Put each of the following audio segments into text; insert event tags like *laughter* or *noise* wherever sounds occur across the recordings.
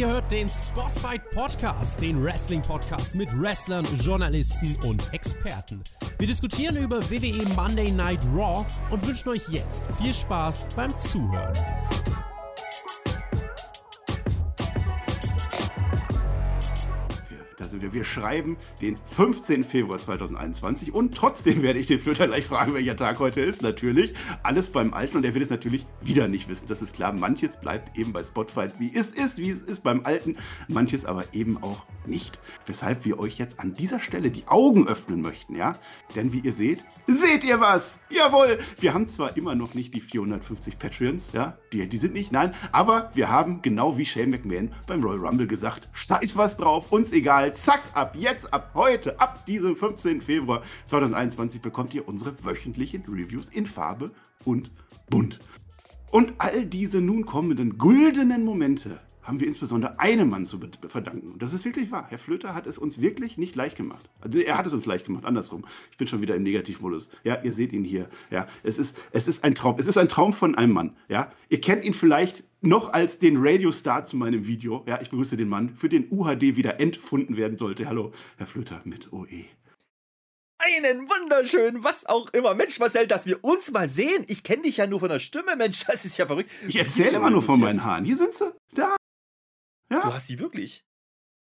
Ihr hört den Spotfight Podcast, den Wrestling-Podcast mit Wrestlern, Journalisten und Experten. Wir diskutieren über WWE Monday Night Raw und wünschen euch jetzt viel Spaß beim Zuhören. Wir. Wir schreiben den 15. Februar 2021 und trotzdem werde ich den Flöter gleich fragen, welcher Tag heute ist. Natürlich alles beim Alten und er wird es natürlich wieder nicht wissen. Das ist klar. Manches bleibt eben bei Spotify, wie es ist, wie es ist beim Alten. Manches aber eben auch nicht. Weshalb wir euch jetzt an dieser Stelle die Augen öffnen möchten, ja? Denn wie ihr seht, seht ihr was? Jawohl! Wir haben zwar immer noch nicht die 450 Patreons, ja? Die, die sind nicht, nein. Aber wir haben, genau wie Shane McMahon beim Royal Rumble gesagt, scheiß was drauf, uns egal. Zack, ab jetzt, ab heute, ab diesem 15. Februar 2021 bekommt ihr unsere wöchentlichen Reviews in Farbe und bunt. Und all diese nun kommenden güldenen Momente haben wir insbesondere einem Mann zu verdanken. Und das ist wirklich wahr. Herr Flöter hat es uns wirklich nicht leicht gemacht. Also er hat es uns leicht gemacht, andersrum. Ich bin schon wieder im Negativmodus. Ja, ihr seht ihn hier. Ja, es ist, es ist ein Traum. Es ist ein Traum von einem Mann. Ja, ihr kennt ihn vielleicht noch als den Radiostar zu meinem Video. Ja, ich begrüße den Mann, für den UHD wieder entfunden werden sollte. Hallo, Herr Flöter mit OE. Einen wunderschönen, was auch immer. Mensch, Marcel, dass wir uns mal sehen. Ich kenne dich ja nur von der Stimme, Mensch, *laughs* das ist ja verrückt. Ich erzähle immer nur von meinen Haaren. Hier sind sie. Ja. Du hast die wirklich.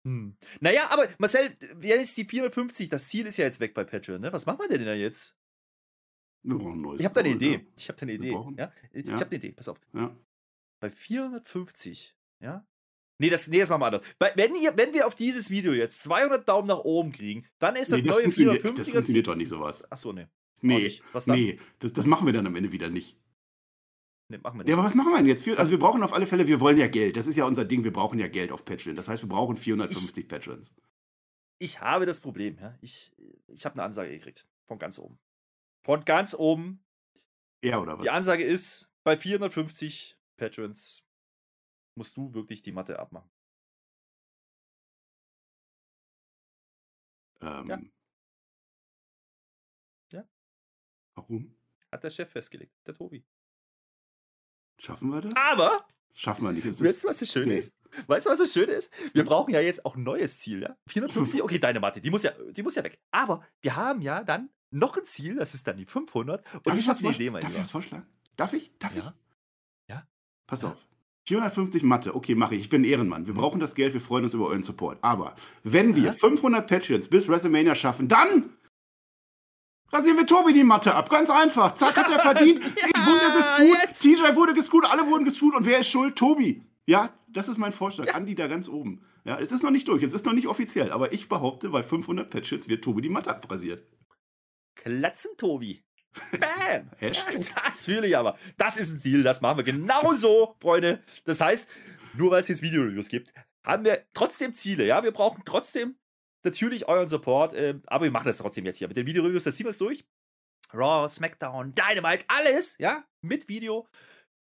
Hm. Naja, aber Marcel, jetzt die 450, das Ziel ist ja jetzt weg bei Patreon, ne? Was machen wir denn da jetzt? Wir brauchen ein neues ich habe da eine Idee. Ich habe da eine Idee. Ja? Ich ja. habe eine Idee, pass auf. Ja. Bei 450, ja? Nee, das, nee, das machen wir anders. Wenn, ihr, wenn wir auf dieses Video jetzt 200 Daumen nach oben kriegen, dann ist das nee, neue 450er. Das funktioniert doch nicht sowas. Achso, nee. Nee, was dann? nee das, das machen wir dann am Ende wieder nicht. Nee, machen wir nicht. Ja, aber was machen wir denn jetzt? Also wir brauchen auf alle Fälle, wir wollen ja Geld. Das ist ja unser Ding, wir brauchen ja Geld auf Patreon. Das heißt, wir brauchen 450 ich, Patrons. Ich habe das Problem, ja. Ich, ich habe eine Ansage gekriegt. Von ganz oben. Von ganz oben. Ja, oder was? Die Ansage ist, bei 450 Patrons musst du wirklich die Matte abmachen. Ähm, ja. Ja. Warum? Hat der Chef festgelegt, der Tobi. Schaffen wir das? Aber. Schaffen wir nicht. Es weißt du, was das Schöne nee. ist? Weißt du, was das Schöne ist? Wir brauchen ja jetzt auch ein neues Ziel, ja? 450, *laughs* okay, deine Matte, die muss ja, die muss ja weg. Aber wir haben ja dann noch ein Ziel, das ist dann die 500. Und Darf ich habe eine Idee, mein Darf ich das vorschlagen? Darf ich? Darf ja. ich? Ja. Pass ja. auf. 450 Mathe, okay, mache ich. Ich bin ein Ehrenmann. Wir brauchen das Geld, wir freuen uns über euren Support. Aber wenn wir ja. 500 Patreons bis WrestleMania schaffen, dann rasieren wir Tobi die Matte ab. Ganz einfach. Zack, hat er verdient. *laughs* ja, ich wurde gescrewt. TJ wurde gescrewt. Alle wurden gescrewt. Und wer ist schuld? Tobi. Ja, das ist mein Vorschlag. Ja. Andi da ganz oben. Ja, es ist noch nicht durch. Es ist noch nicht offiziell. Aber ich behaupte, bei 500 Patches wird Tobi die Matte abrasiert. Klatzen, Tobi. *laughs* Bam! das fühle ich aber. Das ist ein Ziel, das machen wir genauso, Freunde. Das heißt, nur weil es jetzt Videoreviews gibt, haben wir trotzdem Ziele. Ja, wir brauchen trotzdem natürlich euren Support, äh, aber wir machen das trotzdem jetzt hier mit den Videoreviews. Wir es durch. Raw, SmackDown, Dynamite, alles, ja, mit Video.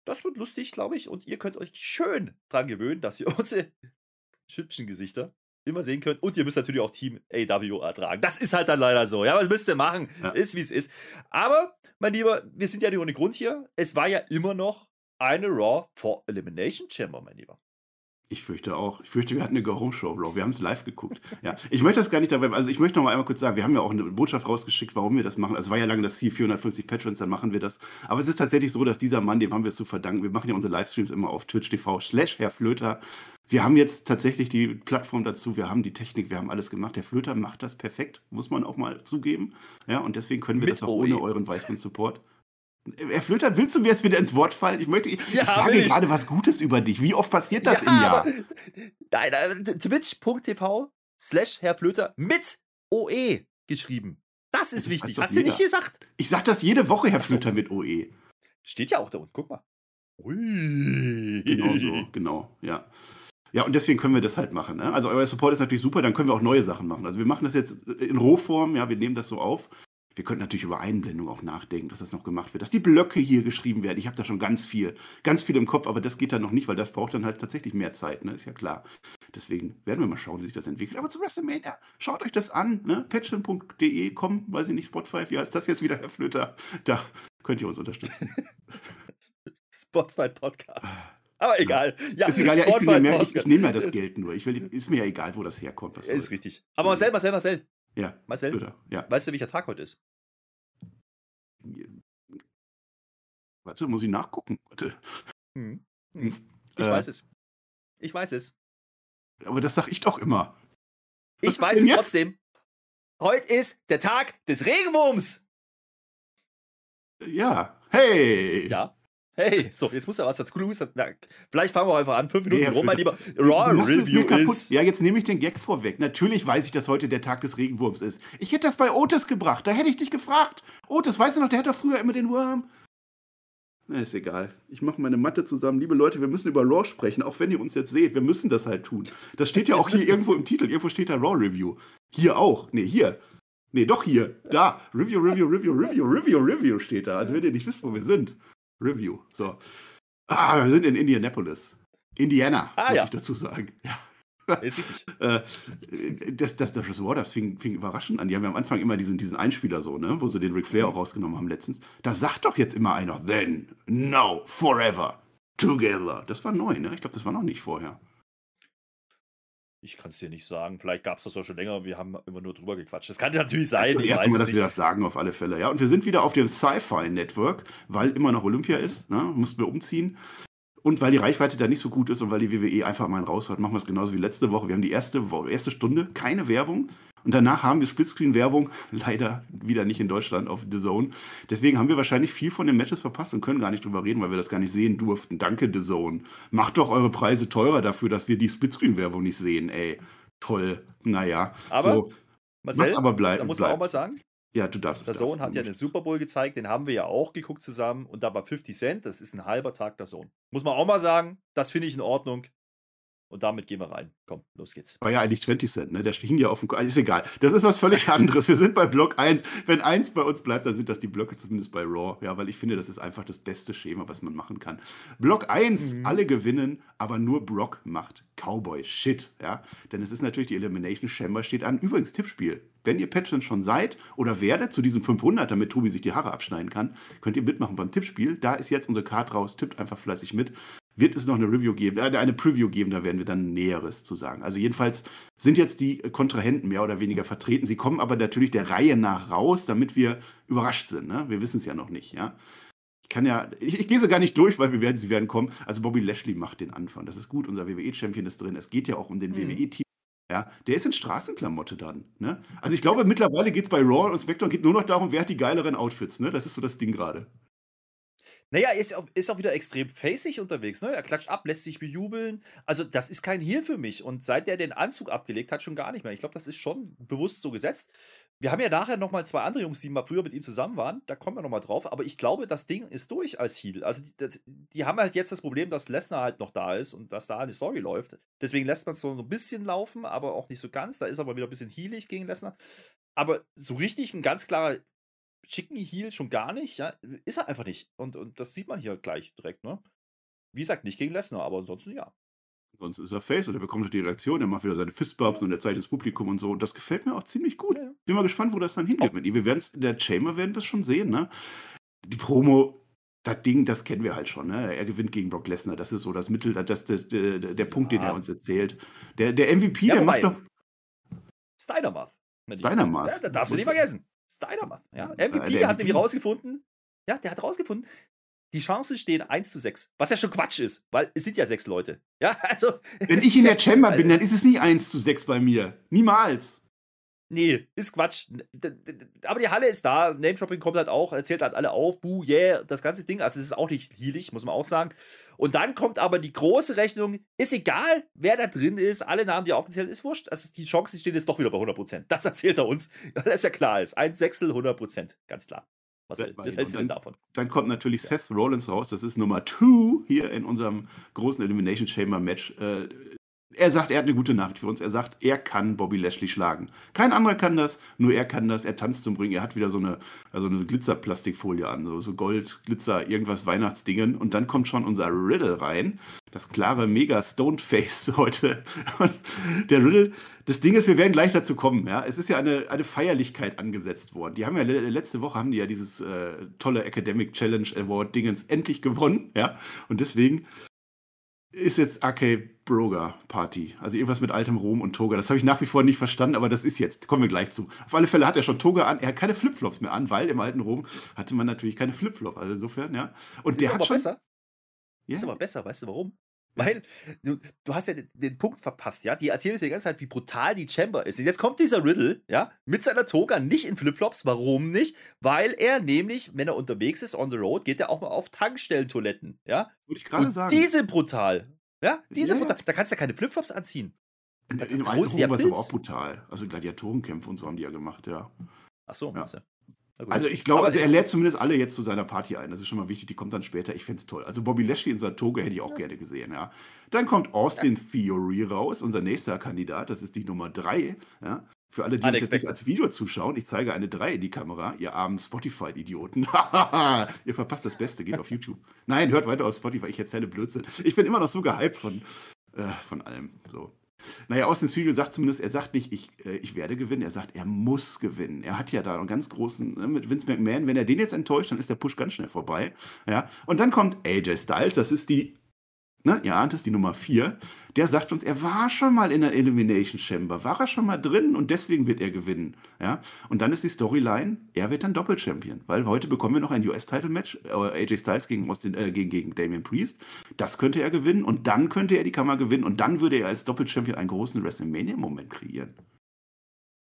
Das wird lustig, glaube ich. Und ihr könnt euch schön dran gewöhnen, dass ihr *laughs* unsere hübschen Gesichter immer sehen könnt. Und ihr müsst natürlich auch Team AW ertragen. Das ist halt dann leider so. Ja, was müsst ihr machen? Ja. Ist wie es ist. Aber, mein Lieber, wir sind ja nicht ohne Grund hier. Es war ja immer noch eine Raw for Elimination Chamber, mein Lieber. Ich fürchte auch. Ich fürchte, wir hatten eine Go-Home-Show, Bro. Wir haben es live geguckt. Ja. Ich möchte das gar nicht dabei, also ich möchte noch mal einmal kurz sagen, wir haben ja auch eine Botschaft rausgeschickt, warum wir das machen. Also es war ja lange das Ziel, 450 Patrons, dann machen wir das. Aber es ist tatsächlich so, dass dieser Mann, dem haben wir es zu verdanken. Wir machen ja unsere Livestreams immer auf Twitch TV slash Herr Flöter. Wir haben jetzt tatsächlich die Plattform dazu, wir haben die Technik, wir haben alles gemacht. Der Flöter macht das perfekt, muss man auch mal zugeben. Ja, und deswegen können wir Mit das auch ohne euren weiteren Support. Herr Flöter, willst du mir jetzt wieder ins Wort fallen? Ich möchte, ich, ja, ich sage ich. gerade was Gutes über dich. Wie oft passiert das ja, im Jahr? Nein, twitch.tv slash Herr Flöter mit OE geschrieben. Das ist wichtig. Hast du nicht gesagt? Ich sag das jede Woche, Herr Flöter, mit OE. Steht ja auch da unten. Guck mal. Ui. Genau so, genau, ja. Ja, und deswegen können wir das halt machen. Ne? Also euer Support ist natürlich super, dann können wir auch neue Sachen machen. Also wir machen das jetzt in Rohform, ja, wir nehmen das so auf. Wir könnten natürlich über Einblendung auch nachdenken, dass das noch gemacht wird, dass die Blöcke hier geschrieben werden. Ich habe da schon ganz viel, ganz viel im Kopf, aber das geht dann noch nicht, weil das braucht dann halt tatsächlich mehr Zeit, ne? ist ja klar. Deswegen werden wir mal schauen, wie sich das entwickelt. Aber zu WrestleMania, schaut euch das an, ne? patreon.de, komm, weiß ich nicht, Spotify, wie heißt das jetzt wieder, Herr Flöter? Da könnt ihr uns unterstützen. *laughs* Spotify Podcast. Aber egal. Ja, ist egal, ja, ich, ja mehr, ich, ich nehme ja das Geld nur. Ich will, ist mir ja egal, wo das herkommt. Ist richtig. Aber Marcel, Marcel, Marcel. Ja. Marcel, bitte. Ja. weißt du, welcher Tag heute ist? Warte, muss ich nachgucken. Warte. Hm. Hm. Ich äh, weiß es. Ich weiß es. Aber das sag ich doch immer. Was ich weiß es jetzt? trotzdem. Heute ist der Tag des Regenwurms. Ja. Hey. Ja. Hey, so, jetzt muss er was dazu sagen. Vielleicht fangen wir einfach an. Fünf Minuten nee, rum, mein lieber. Raw Review ist. Ja, jetzt nehme ich den Gag vorweg. Natürlich weiß ich, dass heute der Tag des Regenwurms ist. Ich hätte das bei Otis gebracht. Da hätte ich dich gefragt. Otis, weißt du noch, der hat doch früher immer den Wurm. Na, ist egal. Ich mache meine Matte zusammen. Liebe Leute, wir müssen über Raw sprechen, auch wenn ihr uns jetzt seht. Wir müssen das halt tun. Das steht ja *laughs* auch hier irgendwo im Titel. Irgendwo steht da Raw Review. Hier auch. Nee, hier. Nee, doch hier. Da. Review, Review, Review, Review, Review, Review steht da. Also wenn ihr nicht wisst, wo wir sind. Review. So. Ah, wir sind in Indianapolis. Indiana, ah, muss ja. ich dazu sagen. Ja. Ist richtig. *laughs* Äh, das, das, das, das, das fing, fing, überraschend an. Die haben ja am Anfang immer diesen, diesen Einspieler so, ne, wo sie den Ric Flair auch rausgenommen haben letztens. Da sagt doch jetzt immer einer, then, now, forever, together. Das war neu, ne? Ich glaube, das war noch nicht vorher. Ich kann es dir nicht sagen. Vielleicht gab es das auch schon länger. Wir haben immer nur drüber gequatscht. Das kann natürlich sein. Das erste Mal, dass wir das sagen, auf alle Fälle. Ja, und wir sind wieder auf dem Sci-Fi Network, weil immer noch Olympia ist. Ne? Mussten wir umziehen. Und weil die Reichweite da nicht so gut ist und weil die WWE einfach mal raus hat, machen wir es genauso wie letzte Woche. Wir haben die erste, erste Stunde keine Werbung. Und danach haben wir Splitscreen-Werbung, *laughs* leider wieder nicht in Deutschland auf The Zone. Deswegen haben wir wahrscheinlich viel von den Matches verpasst und können gar nicht drüber reden, weil wir das gar nicht sehen durften. Danke, The Zone. Macht doch eure Preise teurer dafür, dass wir die Splitscreen-Werbung nicht sehen, ey. Toll. Naja. Aber, so, Marcel, aber bleibt, da muss man auch mal sagen, ja, du darfst. Der Sohn hat ja den Super Bowl gezeigt, den haben wir ja auch geguckt zusammen und da war 50 Cent, das ist ein halber Tag der Sohn. Muss man auch mal sagen, das finde ich in Ordnung. Und damit gehen wir rein. Komm, los geht's. War ja eigentlich 20 Cent, ne? Der hing ja auf dem. Ist egal. Das ist was völlig anderes. Wir sind bei Block 1. Wenn 1 bei uns bleibt, dann sind das die Blöcke zumindest bei Raw. Ja, weil ich finde, das ist einfach das beste Schema, was man machen kann. Block 1, mhm. alle gewinnen, aber nur Brock macht Cowboy-Shit. Ja, denn es ist natürlich die Elimination Chamber steht an. Übrigens, Tippspiel. Wenn ihr Patrons schon seid oder werdet zu diesem 500, damit Tobi sich die Haare abschneiden kann, könnt ihr mitmachen beim Tippspiel. Da ist jetzt unsere Card raus. Tippt einfach fleißig mit wird es noch eine Review geben, äh, eine Preview geben, da werden wir dann Näheres zu sagen. Also jedenfalls sind jetzt die Kontrahenten mehr oder weniger vertreten. Sie kommen aber natürlich der Reihe nach raus, damit wir überrascht sind. Ne? Wir wissen es ja noch nicht, ja. Ich kann ja, ich, ich gehe so gar nicht durch, weil wir werden, sie werden kommen. Also Bobby Lashley macht den Anfang. Das ist gut, unser WWE-Champion ist drin. Es geht ja auch um den mhm. WWE-Team. Ja, der ist in Straßenklamotte dann. Ne? Also ich glaube, mittlerweile geht es bei Raw und SmackDown geht nur noch darum, wer hat die geileren Outfits. Ne? Das ist so das Ding gerade. Naja, er ist, auch, ist auch wieder extrem facig unterwegs. Ne? Er klatscht ab, lässt sich bejubeln. Also, das ist kein Heal für mich. Und seit er den Anzug abgelegt hat, schon gar nicht mehr. Ich glaube, das ist schon bewusst so gesetzt. Wir haben ja nachher nochmal zwei andere Jungs, die mal früher mit ihm zusammen waren. Da kommen wir nochmal drauf. Aber ich glaube, das Ding ist durch als Heal. Also, die, das, die haben halt jetzt das Problem, dass Lesnar halt noch da ist und dass da eine Story läuft. Deswegen lässt man es so ein bisschen laufen, aber auch nicht so ganz. Da ist aber wieder ein bisschen healig gegen Lesnar. Aber so richtig ein ganz klarer Chicken Heel schon gar nicht, ja. Ist er einfach nicht. Und, und das sieht man hier gleich direkt, ne? Wie gesagt, nicht gegen Lesnar, aber ansonsten ja. Sonst ist er Face und er bekommt die Reaktion, er macht wieder seine Fistbumps und er zeigt das Publikum und so. Und das gefällt mir auch ziemlich gut. Ja. Bin mal gespannt, wo das dann hingeht oh. mit ihm. Wir werden es in der Chamber werden wir es schon sehen, ne? Die Promo, das Ding, das kennen wir halt schon, ne? Er gewinnt gegen Brock Lesnar. Das ist so das Mittel, das, das, der, der Punkt, ja. den er uns erzählt. Der, der MVP, ja, der macht doch. Steinermath. Steinermath. Ja, da darfst du nicht vergessen. Steinermath. Ja? MVP äh, hat nämlich rausgefunden, ja, der hat rausgefunden, die Chancen stehen 1 zu 6. Was ja schon Quatsch ist, weil es sind ja sechs Leute. Ja, *laughs* also. Wenn ich in der Chamber bin, dann ist es nicht 1 zu 6 bei mir. Niemals. Nee, ist Quatsch. Aber die Halle ist da. Name-Shopping kommt halt auch, erzählt halt alle auf. Buh, yeah, das ganze Ding. Also, es ist auch nicht healig, muss man auch sagen. Und dann kommt aber die große Rechnung. Ist egal, wer da drin ist. Alle Namen, die aufgezählt ist wurscht. Also, die Chancen stehen jetzt doch wieder bei 100%. Das erzählt er uns, *laughs* weil es ja klar ist. Ein Sechstel, 100%. Ganz klar. Was, was hältst du denn davon? Dann kommt natürlich ja. Seth Rollins raus. Das ist Nummer 2 hier in unserem großen Elimination Chamber Match. Äh, er sagt, er hat eine gute Nachricht für uns. Er sagt, er kann Bobby Lashley schlagen. Kein anderer kann das, nur er kann das. Er tanzt zum Ring. Er hat wieder so eine, also eine Glitzerplastikfolie an, so, so Gold, Glitzer, irgendwas Weihnachtsdingen. Und dann kommt schon unser Riddle rein. Das klare, mega Stoned Face *laughs* heute. Und der Riddle, das Ding ist, wir werden gleich dazu kommen. Ja? Es ist ja eine, eine Feierlichkeit angesetzt worden. Die haben ja letzte Woche haben die ja dieses äh, tolle Academic Challenge Award Dingens endlich gewonnen. Ja? Und deswegen ist jetzt Ake Broga Party. Also irgendwas mit altem Rom und Toga. Das habe ich nach wie vor nicht verstanden, aber das ist jetzt. Kommen wir gleich zu. Auf alle Fälle hat er schon Toga an. Er hat keine Flipflops mehr an, weil im alten Rom hatte man natürlich keine Flipflops. Also insofern, ja. Und ist der aber hat schon, besser. Ja. Ist aber besser, weißt du warum? Weil du, du hast ja den, den Punkt verpasst, ja. Die erzählen uns die ganze Zeit, wie brutal die Chamber ist. Und jetzt kommt dieser Riddle, ja, mit seiner Toga nicht in Flipflops. Warum nicht? Weil er nämlich, wenn er unterwegs ist on the road, geht er auch mal auf Tankstellentoiletten, ja. Wollte ich gerade sagen. die sind brutal. Ja, die sind Ja, ja. brutal. Da kannst du ja keine Flipflops anziehen. in, in der Rom war es aber auch brutal. Also Gladiatorenkämpfe und so haben die ja gemacht, ja. Ach so, meinst du? Also ich glaube, also er lädt zumindest alle jetzt zu seiner Party ein. Das ist schon mal wichtig, die kommt dann später. Ich fände es toll. Also Bobby Lashley in seiner Toga hätte ich auch gerne gesehen, ja. Dann kommt Austin Theory raus, unser nächster Kandidat. Das ist die Nummer 3, ja. Für alle, die uns jetzt nicht als Video zuschauen, ich zeige eine 3 in die Kamera, ihr armen Spotify-Idioten. *laughs* ihr verpasst das Beste, geht auf YouTube. Nein, hört weiter auf Spotify, ich erzähle Blödsinn. Ich bin immer noch so gehypt von, äh, von allem. So. Naja, Austin Theory sagt zumindest, er sagt nicht, ich, äh, ich werde gewinnen, er sagt, er muss gewinnen. Er hat ja da einen ganz großen, ne, mit Vince McMahon, wenn er den jetzt enttäuscht, dann ist der Push ganz schnell vorbei. Ja? Und dann kommt AJ Styles, das ist die, ne, ihr ahnt es, die Nummer 4. Der sagt uns, er war schon mal in der Elimination Chamber, war er schon mal drin und deswegen wird er gewinnen. Ja? Und dann ist die Storyline, er wird dann Doppel-Champion, weil heute bekommen wir noch ein US-Title-Match, äh, AJ Styles gegen, Austin, äh, gegen, gegen Damian Priest. Das könnte er gewinnen und dann könnte er die Kammer gewinnen und dann würde er als Doppel-Champion einen großen WrestleMania-Moment kreieren.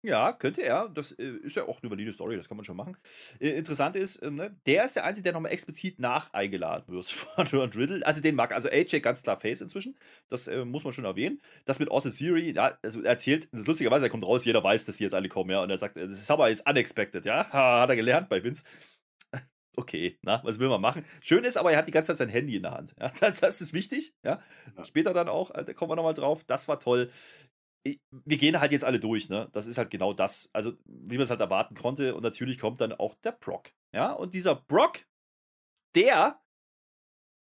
Ja, könnte er. Das äh, ist ja auch eine valide Story, das kann man schon machen. Äh, interessant ist, äh, ne, der ist der Einzige, der nochmal explizit nach eingeladen wird *laughs* von Ron Riddle. Also den mag, also AJ ganz klar Face inzwischen. Das äh, muss man schon erwähnen. Das mit Austin Theory, ja, also er erzählt, das ist lustigerweise, er kommt raus, jeder weiß, dass die jetzt alle kommen, ja. Und er sagt, äh, das ist aber jetzt unexpected, ja. Ha, hat er gelernt bei Vince. *laughs* Okay, na, was will man machen? Schön ist aber, er hat die ganze Zeit sein Handy in der Hand. Ja, *laughs* das, das ist wichtig, ja. Später dann auch, äh, da kommen wir nochmal drauf. Das war toll wir gehen halt jetzt alle durch, ne? Das ist halt genau das. Also, wie man es halt erwarten konnte. Und natürlich kommt dann auch der Brock. Ja, und dieser Brock, der,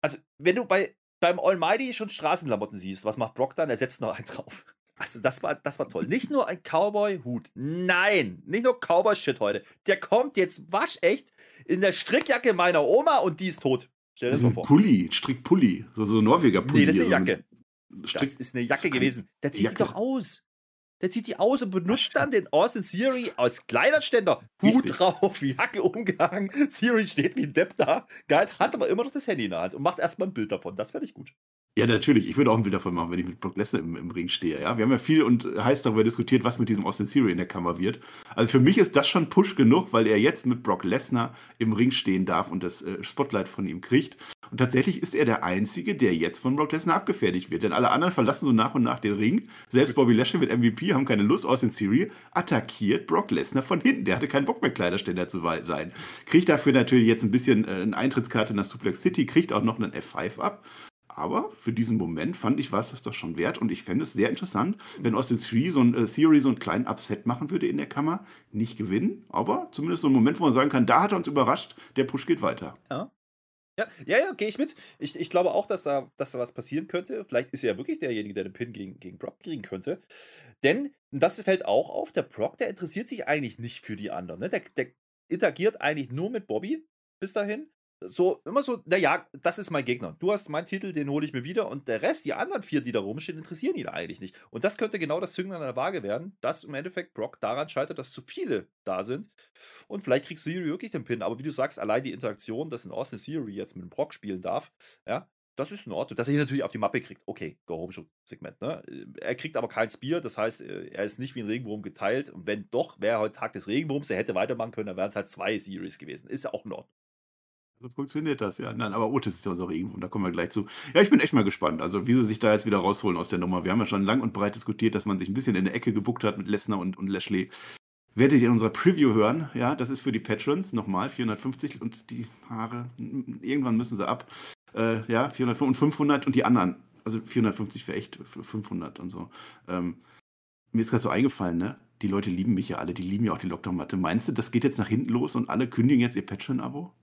also, wenn du bei beim Almighty schon Straßenklamotten siehst, was macht Brock dann? Er setzt noch einen drauf. Also, das war, das war toll. Nicht nur ein Cowboy-Hut. Nein, nicht nur Cowboy-Shit heute. Der kommt jetzt waschecht in der Strickjacke meiner Oma und die ist tot. Stell dir Das das ist ein vor. Pulli, Strickpulli, so, so ein Norweger-Pulli. Nee, das ist eine Jacke. Das ist eine Jacke gewesen. Der zieht Jacke. die doch aus. Der zieht die aus und benutzt dann den Austin Theory als Kleiderständer. Hut drauf, *laughs* Jacke umgehangen. Theory steht wie ein Depp da. Geil. Hat aber immer noch das Handy in der Hand und macht erstmal ein Bild davon. Das fände ich gut. Ja, natürlich. Ich würde auch ein Bild davon machen, wenn ich mit Brock Lesnar im, im Ring stehe. Ja? Wir haben ja viel und heiß darüber diskutiert, was mit diesem Austin Theory in der Kammer wird. Also für mich ist das schon Push genug, weil er jetzt mit Brock Lesnar im Ring stehen darf und das äh, Spotlight von ihm kriegt. Und tatsächlich ist er der Einzige, der jetzt von Brock Lesnar abgefertigt wird. Denn alle anderen verlassen so nach und nach den Ring. Selbst Bobby Lashley mit MVP haben keine Lust. Austin Theory attackiert Brock Lesnar von hinten. Der hatte keinen Bock mehr, Kleiderständer zu sein. Kriegt dafür natürlich jetzt ein bisschen äh, eine Eintrittskarte nach Suplex City, kriegt auch noch einen F5 ab. Aber für diesen Moment fand ich, war es das doch schon wert. Und ich fände es sehr interessant, wenn Austin Theory so, ein, äh, Theory so einen kleinen Upset machen würde in der Kammer. Nicht gewinnen, aber zumindest so ein Moment, wo man sagen kann, da hat er uns überrascht, der Push geht weiter. Ja. Ja, ja, ja gehe ich mit. Ich, ich glaube auch, dass da, dass da was passieren könnte. Vielleicht ist er ja wirklich derjenige, der den Pin gegen, gegen Brock kriegen könnte. Denn, das fällt auch auf, der Brock, der interessiert sich eigentlich nicht für die anderen. Ne? Der, der interagiert eigentlich nur mit Bobby bis dahin. So, immer so, naja, das ist mein Gegner. Du hast meinen Titel, den hole ich mir wieder. Und der Rest, die anderen vier, die da rumstehen, interessieren ihn eigentlich nicht. Und das könnte genau das Zünglein an der Waage werden, dass im Endeffekt Brock daran scheitert, dass zu viele da sind. Und vielleicht kriegst du Theory wirklich den Pin. Aber wie du sagst, allein die Interaktion, dass ein Austin Theory jetzt mit dem Brock spielen darf, ja, das ist in Ordnung. Dass er hier natürlich auf die Mappe kriegt. Okay, Go-Home-Segment. Ne? Er kriegt aber kein Spear, das heißt, er ist nicht wie ein Regenwurm geteilt. Und wenn doch, wäre heute Tag des Regenwurms, er hätte weitermachen können, dann wären es halt zwei Series gewesen. Ist ja auch in Ordnung. So funktioniert das, ja. Nein, aber Otis ist ja unser Regenwurm, da kommen wir gleich zu. Ja, ich bin echt mal gespannt, also wie sie sich da jetzt wieder rausholen aus der Nummer. Wir haben ja schon lang und breit diskutiert, dass man sich ein bisschen in der Ecke gebuckt hat mit Lesnar und, und Lashley. Werdet ihr in unserer Preview hören, ja, das ist für die Patrons, nochmal 450 und die Haare, irgendwann müssen sie ab. Äh, ja, 400 und 500 und die anderen, also 450 für echt, für 500 und so. Ähm, mir ist gerade so eingefallen, ne? Die Leute lieben mich ja alle, die lieben ja auch die Lockdown-Matte. Meinst du, das geht jetzt nach hinten los und alle kündigen jetzt ihr Patreon-Abo?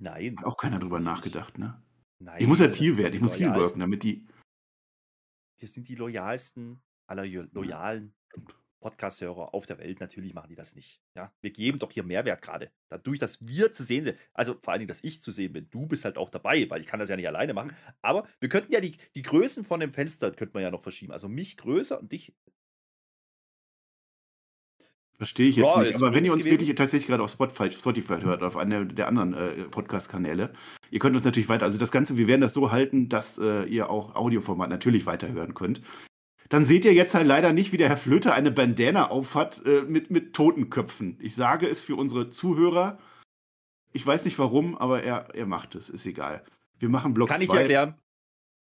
Nein. Hat auch keiner drüber nachgedacht, ne? Nein, Ich muss jetzt Heal werden, ich muss Heal loyalsten- worken, damit die. Das sind die loyalsten aller Loyalen. Podcast-Hörer auf der Welt, natürlich machen die das nicht. Ja, wir geben doch hier Mehrwert gerade. Dadurch, dass wir zu sehen sind, also vor allen Dingen, dass ich zu sehen bin, du bist halt auch dabei, weil ich kann das ja nicht alleine machen. Aber wir könnten ja die, die Größen von dem Fenster könnte man ja noch verschieben. Also mich größer und dich Verstehe ich jetzt Raw nicht. Aber wenn ihr uns gewesen? wirklich tatsächlich gerade auf Spotify, Spotify hört, auf einer der anderen äh, Podcast-Kanäle, ihr könnt uns natürlich weiter, also das Ganze, wir werden das so halten, dass äh, ihr auch Audioformat natürlich weiterhören könnt. Dann seht ihr jetzt halt leider nicht, wie der Herr Flöter eine Bandana aufhat äh, mit, mit Totenköpfen. Ich sage es für unsere Zuhörer. Ich weiß nicht warum, aber er, er macht es, ist egal. Wir machen Block 2. Kann zwei. ich erklären?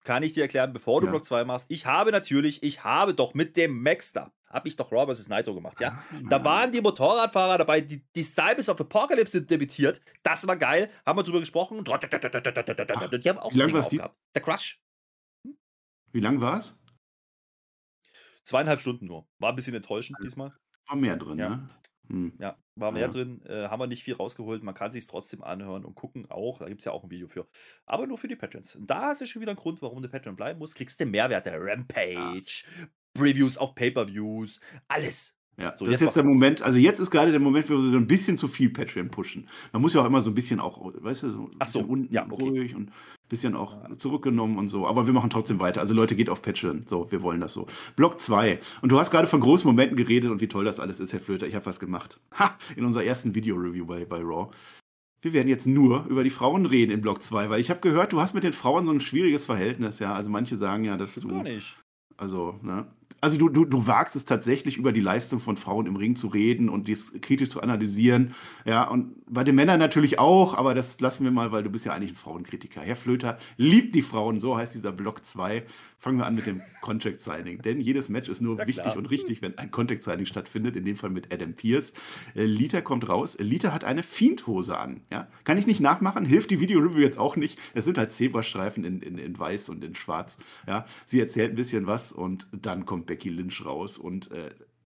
Kann ich dir erklären, bevor du ja. Block 2 machst? Ich habe natürlich, ich habe doch mit dem Maxter habe ich doch Raw vs. Nitro gemacht, ja. Ah, da waren die Motorradfahrer dabei, die Disciples of Apocalypse sind debütiert. Das war geil. Haben wir drüber gesprochen. Ach, die haben auch lang war die? Der Crush. Hm? Wie lang war es? Zweieinhalb Stunden nur. War ein bisschen enttäuschend diesmal. War mehr drin, ja. ne? Hm. Ja, war mehr ja. drin, äh, haben wir nicht viel rausgeholt. Man kann sich trotzdem anhören und gucken auch. Da gibt es ja auch ein Video für. Aber nur für die Patrons. Und da ist ja schon wieder ein Grund, warum du Patron bleiben musst. Kriegst du Mehrwert der Rampage, ja. Previews auf Pay-Per-Views, alles. Ja, so, das ist jetzt der Moment, also jetzt ist gerade der Moment, wo wir so ein bisschen zu viel Patreon pushen. Man muss ja auch immer so ein bisschen auch, weißt du, so, Ach so unten ja, okay. ruhig und ein bisschen auch zurückgenommen und so. Aber wir machen trotzdem weiter. Also Leute, geht auf Patreon. So, wir wollen das so. Block 2. Und du hast gerade von großen Momenten geredet und wie toll das alles ist, Herr Flöter. Ich habe was gemacht. *laughs* Ha! In unserer ersten Video-Review bei, bei Raw. Wir werden jetzt nur über die Frauen reden in Block 2, weil ich habe gehört, du hast mit den Frauen so ein schwieriges Verhältnis, ja. Also manche sagen ja, dass das du. Gar nicht. Also, ne? Also du, du, du wagst es tatsächlich über die Leistung von Frauen im Ring zu reden und dies kritisch zu analysieren. Ja, und bei den Männern natürlich auch, aber das lassen wir mal, weil du bist ja eigentlich ein Frauenkritiker. Herr Flöter liebt die Frauen, so heißt dieser Block 2. Fangen wir an mit dem *laughs* Contract Signing. Denn jedes Match ist nur ja, wichtig klar. und richtig, wenn ein Contract Signing stattfindet, in dem Fall mit Adam Pierce. Äh, Lita kommt raus. Lita hat eine Fiendhose an. Ja? Kann ich nicht nachmachen, hilft die Video-Review jetzt auch nicht. Es sind halt Zebrastreifen in, in, in weiß und in schwarz. Ja? Sie erzählt ein bisschen was und dann kommt Becky Lynch raus und äh,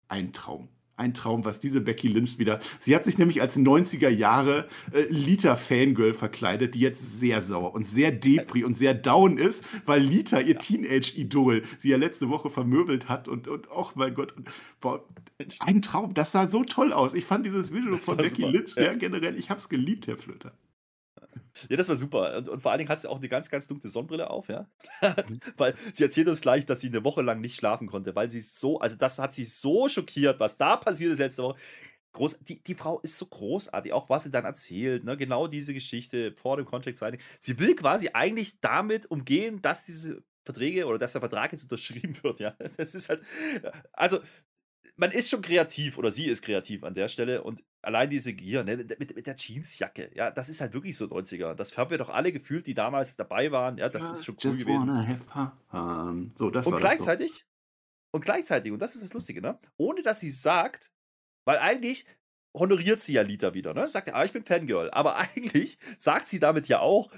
ein Traum ein Traum, was diese Becky Lynch wieder. Sie hat sich nämlich als 90er Jahre äh, Lita Fangirl verkleidet, die jetzt sehr sauer und sehr depri und sehr down ist, weil Lita ihr Teenage-Idol sie ja letzte Woche vermöbelt hat und, und oh mein Gott, und, boah, ein Traum, das sah so toll aus. Ich fand dieses Video von Becky super. Lynch, ja. ja, generell, ich hab's geliebt, Herr Flöter. Ja, das war super. Und, und, vor allen Dingen hat sie auch eine ganz, ganz dunkle Sonnenbrille auf, ja. Mhm. *laughs* weil sie erzählt uns gleich, dass sie eine Woche lang nicht schlafen konnte, weil sie so, also das hat sie so schockiert, was da passiert ist letzte Woche. Groß, die, die Frau ist so großartig, auch was sie dann erzählt, ne? genau diese Geschichte vor dem Contract Signing. Sie will quasi eigentlich damit umgehen, dass diese Verträge oder dass der Vertrag jetzt unterschrieben *laughs* wird, ja. Das ist halt, also man ist schon kreativ oder sie ist kreativ an der Stelle und allein diese Gier ne, mit, mit, der Jeansjacke, ja, das ist halt wirklich so 90er. Das haben wir doch alle gefühlt, die damals dabei waren. Ja, das ja, ist schon cool gewesen. So, das und war gleichzeitig, das und gleichzeitig, und das ist das Lustige, ne? Ohne dass sie sagt, weil eigentlich honoriert sie ja Lita wieder, ne? Sagt ja, ah, ich bin Fangirl. Aber *laughs* eigentlich sagt sie damit ja auch,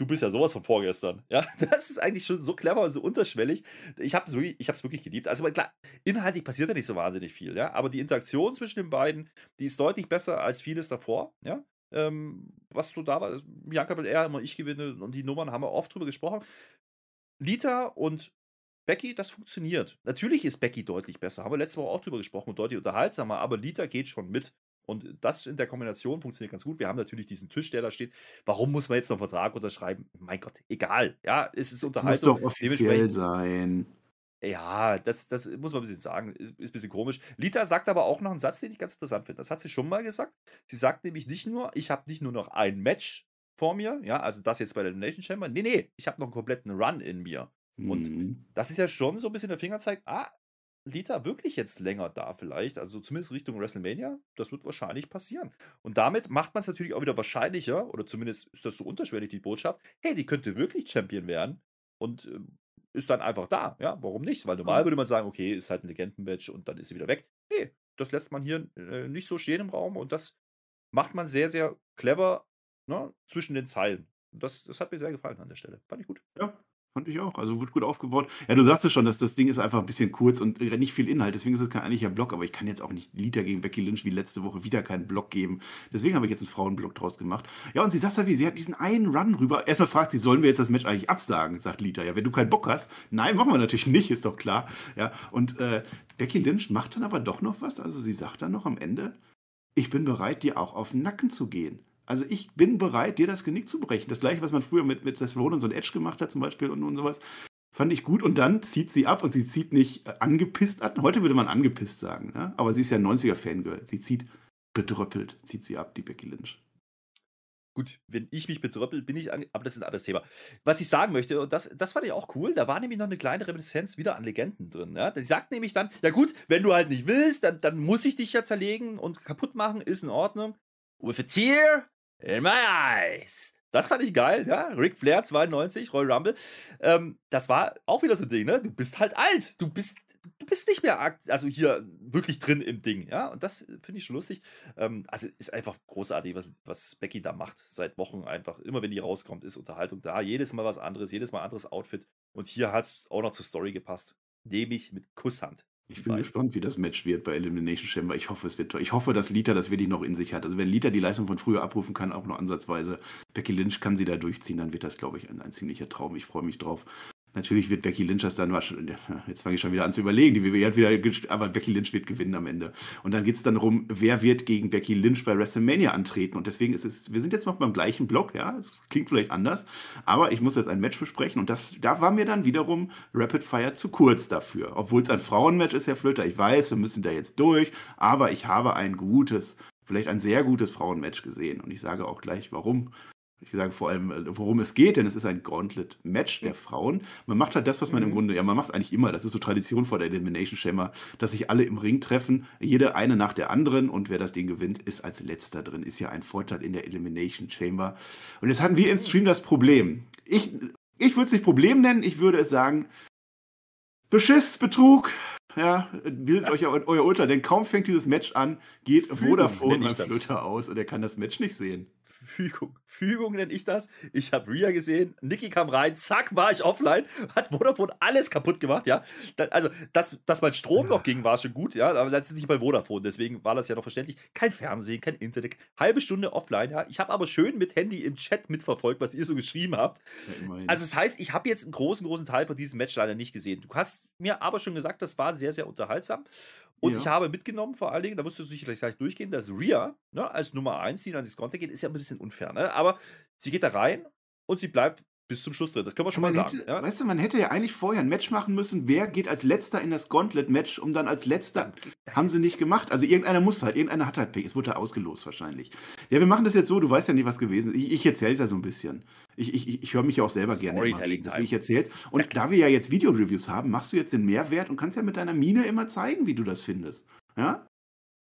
du bist ja sowas von vorgestern. Ja, *laughs* das ist eigentlich schon so clever und so unterschwellig. Ich habe es wirklich, wirklich geliebt. Also klar, inhaltlich passiert ja nicht so wahnsinnig viel, ja, aber die Interaktion zwischen den beiden, die ist deutlich besser als vieles davor, ja. Ähm, was so da war, Bianca will er immer ich gewinne und die Nummern haben wir oft drüber gesprochen. Lita und Becky, das funktioniert. Natürlich ist Becky deutlich besser, haben wir letzte Woche auch drüber gesprochen und deutlich unterhaltsamer, aber Lita geht schon mit. Und das in der Kombination funktioniert ganz gut. Wir haben natürlich diesen Tisch, der da steht. Warum muss man jetzt noch einen Vertrag unterschreiben? Mein Gott, egal. Ja, es ist Unterhaltung. Muss doch offiziell sein. Ja, das, das muss man ein bisschen sagen. Ist, ist ein bisschen komisch. Lita sagt aber auch noch einen Satz, den ich ganz interessant finde. Das hat sie schon mal gesagt. Sie sagt nämlich nicht nur, ich habe nicht nur noch ein Match vor mir, ja, also das jetzt bei der Nation Chamber. Nee, nee, ich habe noch einen kompletten Run in mir. Und mhm. das ist ja schon so ein bisschen der Fingerzeig, ah, Lita wirklich jetzt länger da vielleicht, also zumindest Richtung WrestleMania, das wird wahrscheinlich passieren. Und damit macht man es natürlich auch wieder wahrscheinlicher, oder zumindest ist das so unterschwellig die Botschaft, hey, die könnte wirklich Champion werden und äh, ist dann einfach da. Ja, warum nicht? Weil normal würde man sagen, okay, ist halt ein Legendenmatch und dann ist sie wieder weg. Nee, das lässt man hier äh, nicht so stehen im Raum und das macht man sehr, sehr clever ne, zwischen den Zeilen. Das, das hat mir sehr gefallen an der Stelle. Fand ich gut. Ja, Fand ich auch. Also wird gut aufgebaut. Ja, du sagst es schon, dass das Ding ist einfach ein bisschen kurz und nicht viel Inhalt. Deswegen ist es kein eigentlicher Block. Aber ich kann jetzt auch nicht Lita gegen Becky Lynch wie letzte Woche wieder keinen Block geben. Deswegen habe ich jetzt einen Frauenblock draus gemacht. Ja, und sie sagt ja wie, sie hat diesen einen Run rüber. Erstmal fragt sie, sollen wir jetzt das Match eigentlich absagen? Sagt Lita. Ja, wenn du keinen Bock hast. Nein, machen wir natürlich nicht, ist doch klar. Ja, und äh, Becky Lynch macht dann aber doch noch was. Also sie sagt dann noch am Ende, ich bin bereit, dir auch auf den Nacken zu gehen. Also ich bin bereit, dir das Genick zu brechen. Das gleiche, was man früher mit, mit Seth Rollins und Edge gemacht hat zum Beispiel und, und sowas. Fand ich gut. Und dann zieht sie ab und sie zieht nicht äh, angepisst an. Heute würde man angepisst sagen. Ne? Aber sie ist ja ein 90er-Fangirl. Sie zieht bedröppelt, zieht sie ab, die Becky Lynch. Gut, wenn ich mich bedröppel, bin ich, aber das ist ein anderes Thema. Was ich sagen möchte, und das, das fand ich auch cool, da war nämlich noch eine kleine Reminiszenz wieder an Legenden drin. Ja? Die sagt nämlich dann, ja gut, wenn du halt nicht willst, dann, dann muss ich dich ja zerlegen und kaputt machen, ist in Ordnung. With a tear in my eyes. Das fand ich geil, ja. Ric Flair 92, Royal Rumble. Ähm, das war auch wieder so ein Ding, ne? Du bist halt alt. Du bist, du bist nicht mehr also hier wirklich drin im Ding, ja. Und das finde ich schon lustig. Ähm, also ist einfach großartig, was, was Becky da macht. Seit Wochen einfach. Immer wenn die rauskommt, ist Unterhaltung da. Jedes Mal was anderes, jedes Mal anderes Outfit. Und hier hat es auch noch zur Story gepasst. Nehme ich mit Kusshand. Ich bin gespannt, wie das Match wird bei Elimination Chamber. Ich hoffe, es wird toll. Ich hoffe, dass Lita das wirklich noch in sich hat. Also wenn Lita die Leistung von früher abrufen kann, auch nur ansatzweise, Becky Lynch kann sie da durchziehen, dann wird das, glaube ich, ein, ein ziemlicher Traum. Ich freue mich drauf. Natürlich wird Becky Lynch das dann wahrscheinlich, *laughs* jetzt fange ich schon wieder an zu überlegen, die WWE hat wieder, aber Becky Lynch wird gewinnen am Ende. Und dann geht es dann darum, wer wird gegen Becky Lynch bei WrestleMania antreten. Und deswegen ist es, wir sind jetzt noch beim gleichen Block, ja, es klingt vielleicht anders, aber ich muss jetzt ein Match besprechen und das, da war mir dann wiederum Rapid Fire zu kurz dafür. Obwohl es ein Frauenmatch ist, Herr Flöter, ich weiß, wir müssen da jetzt durch, aber ich habe ein gutes, vielleicht ein sehr gutes Frauenmatch gesehen und ich sage auch gleich, warum ich sage vor allem, äh, worum es geht, denn es ist ein Gauntlet-Match der Frauen. Man macht halt das, was man im mhm. Grunde, ja, man macht es eigentlich immer, das ist so Tradition vor der Elimination Chamber, dass sich alle im Ring treffen, jede eine nach der anderen und wer das Ding gewinnt, ist als letzter drin. Ist ja ein Vorteil in der Elimination Chamber. Und jetzt hatten wir im Stream das Problem. Ich, ich würde es nicht Problem nennen, ich würde es sagen, Beschiss, Betrug, ja, bildet euch euer Urteil, denn kaum fängt dieses Match an, geht Vodafone beim Flöter aus und er kann das Match nicht sehen. Fügung. Fügung nenne ich das. Ich habe Rhea gesehen, Niki kam rein, zack, war ich offline, hat Vodafone alles kaputt gemacht, ja. also, dass, dass mein Strom noch ging, war schon gut, ja, aber das ist nicht bei Vodafone, deswegen war das ja noch verständlich. Kein Fernsehen, kein Internet, halbe Stunde offline, ja. Ich habe aber schön mit Handy im Chat mitverfolgt, was ihr so geschrieben habt. Ja, also, das heißt, ich habe jetzt einen großen, großen Teil von diesem Match leider nicht gesehen. Du hast mir aber schon gesagt, das war sehr, sehr unterhaltsam. Und ja. ich habe mitgenommen, vor allen Dingen, da musst du sicherlich gleich durchgehen, dass Ria ne, als Nummer 1, die dann ins Konter geht, ist ja ein bisschen unfair. Ne? Aber sie geht da rein und sie bleibt bis zum Schluss drin. Das können wir schon mal sagen. Hätte, ja? Weißt du, man hätte ja eigentlich vorher ein Match machen müssen. Wer geht als letzter in das Gauntlet-Match, um dann als letzter. haben sie nicht gemacht. Also irgendeiner muss halt, irgendeiner hat halt Pech. Es wurde ausgelost wahrscheinlich. Ja, wir machen das jetzt so, du weißt ja nicht, was gewesen ist. Ich, ich erzähle es ja so ein bisschen. Ich, ich, ich höre mich ja auch selber gerne immer reden, deswegen ich erzähl's. Und ja. da wir ja jetzt Video-Reviews haben, machst du jetzt den Mehrwert und kannst ja mit deiner Mine immer zeigen, wie du das findest. Ja?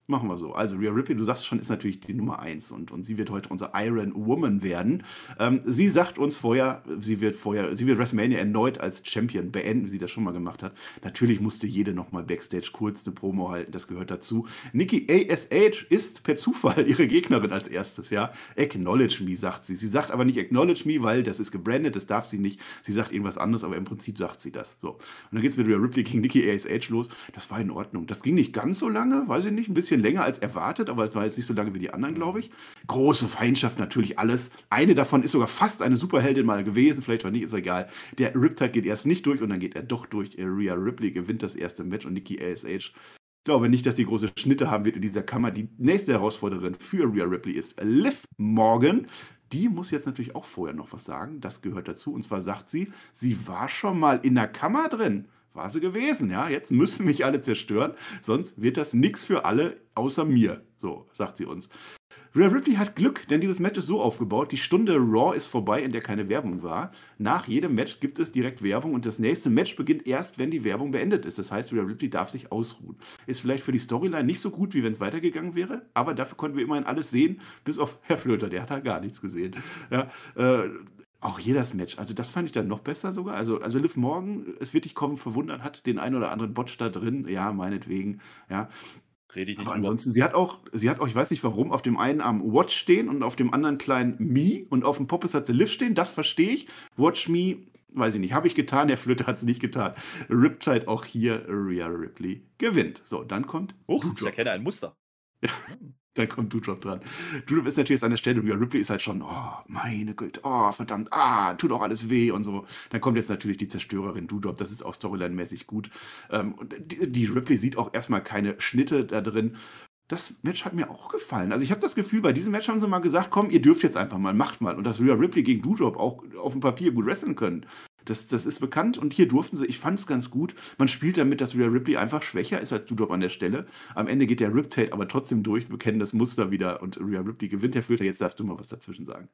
Machen wir so. Also Rhea Ripley, du sagst schon, ist natürlich die Nummer eins und, und sie wird heute unsere Iron Woman werden. Ähm, sie sagt uns vorher, sie wird vorher, sie wird WrestleMania erneut als Champion beenden, wie sie das schon mal gemacht hat. Natürlich musste jede nochmal Backstage kurz eine Promo halten, das gehört dazu. Nikki ASH ist per Zufall ihre Gegnerin als erstes, ja. Acknowledge me, sagt sie. Sie sagt aber nicht Acknowledge me, weil das ist gebrandet, das darf sie nicht. Sie sagt irgendwas anderes, aber im Prinzip sagt sie das. So. Und dann geht es mit Rhea Ripley gegen Nikki ASH los. Das war in Ordnung. Das ging nicht ganz so lange, weiß ich nicht, ein bisschen bisschen länger als erwartet, aber es war jetzt nicht so lange wie die anderen, glaube ich. Große Feindschaft natürlich alles. Eine davon ist sogar fast eine Superheldin mal gewesen, vielleicht war nicht, ist egal. Der Riptide geht erst nicht durch und dann geht er doch durch. Rhea Ripley gewinnt das erste Match und Nikki ASH ich glaube nicht, dass die große Schnitte haben wird in dieser Kammer. Die nächste Herausforderin für Rhea Ripley ist Liv Morgan. Die muss jetzt natürlich auch vorher noch was sagen. Das gehört dazu. Und zwar sagt sie, sie war schon mal in der Kammer drin war sie gewesen, ja. Jetzt müssen mich alle zerstören, sonst wird das nichts für alle außer mir. So, sagt sie uns. Rhea Ripley hat Glück, denn dieses Match ist so aufgebaut. Die Stunde Raw ist vorbei, in der keine Werbung war. Nach jedem Match gibt es direkt Werbung und das nächste Match beginnt erst, wenn die Werbung beendet ist. Das heißt, Rhea Ripley darf sich ausruhen. Ist vielleicht für die Storyline nicht so gut, wie wenn es weitergegangen wäre, aber dafür konnten wir immerhin alles sehen, bis auf Herr Flöter, der hat da gar nichts gesehen. Ja, äh, auch jedes Match. Also das fand ich dann noch besser sogar. Also, also Liv Morgan, es wird dich kommen verwundern, hat den einen oder anderen Botch da drin. Ja, meinetwegen. Ja. Rede ich nicht Aber ansonsten, sie hat auch, sie hat auch, ich weiß nicht warum, auf dem einen Arm Watch stehen und auf dem anderen kleinen Me und auf dem Poppes hat sie Liv stehen. Das verstehe ich. Watch Me weiß ich nicht, habe ich getan, der Flöte hat es nicht getan. Riptide auch hier, Rhea Ripley gewinnt. So, dann kommt. Huch, ich erkenne ein Muster. Ja, dann kommt Doudrop dran. Doudrop ist natürlich an der Stelle, Ripley ist halt schon, oh, meine Güte, oh, verdammt, ah, tut auch alles weh und so. Dann kommt jetzt natürlich die Zerstörerin Doudrop, das ist auch Storyline-mäßig gut. Ähm, und die, die Ripley sieht auch erstmal keine Schnitte da drin das Match hat mir auch gefallen. Also ich habe das Gefühl, bei diesem Match haben sie mal gesagt, komm, ihr dürft jetzt einfach mal, macht mal. Und dass Rhea Ripley gegen Doudrop auch auf dem Papier gut wresteln können. Das, das ist bekannt und hier durften sie, ich fand es ganz gut. Man spielt damit, dass Rhea Ripley einfach schwächer ist als Doudrop an der Stelle. Am Ende geht der Riptate aber trotzdem durch, wir kennen das Muster wieder und Rhea Ripley gewinnt. Herr Flöter, jetzt darfst du mal was dazwischen sagen.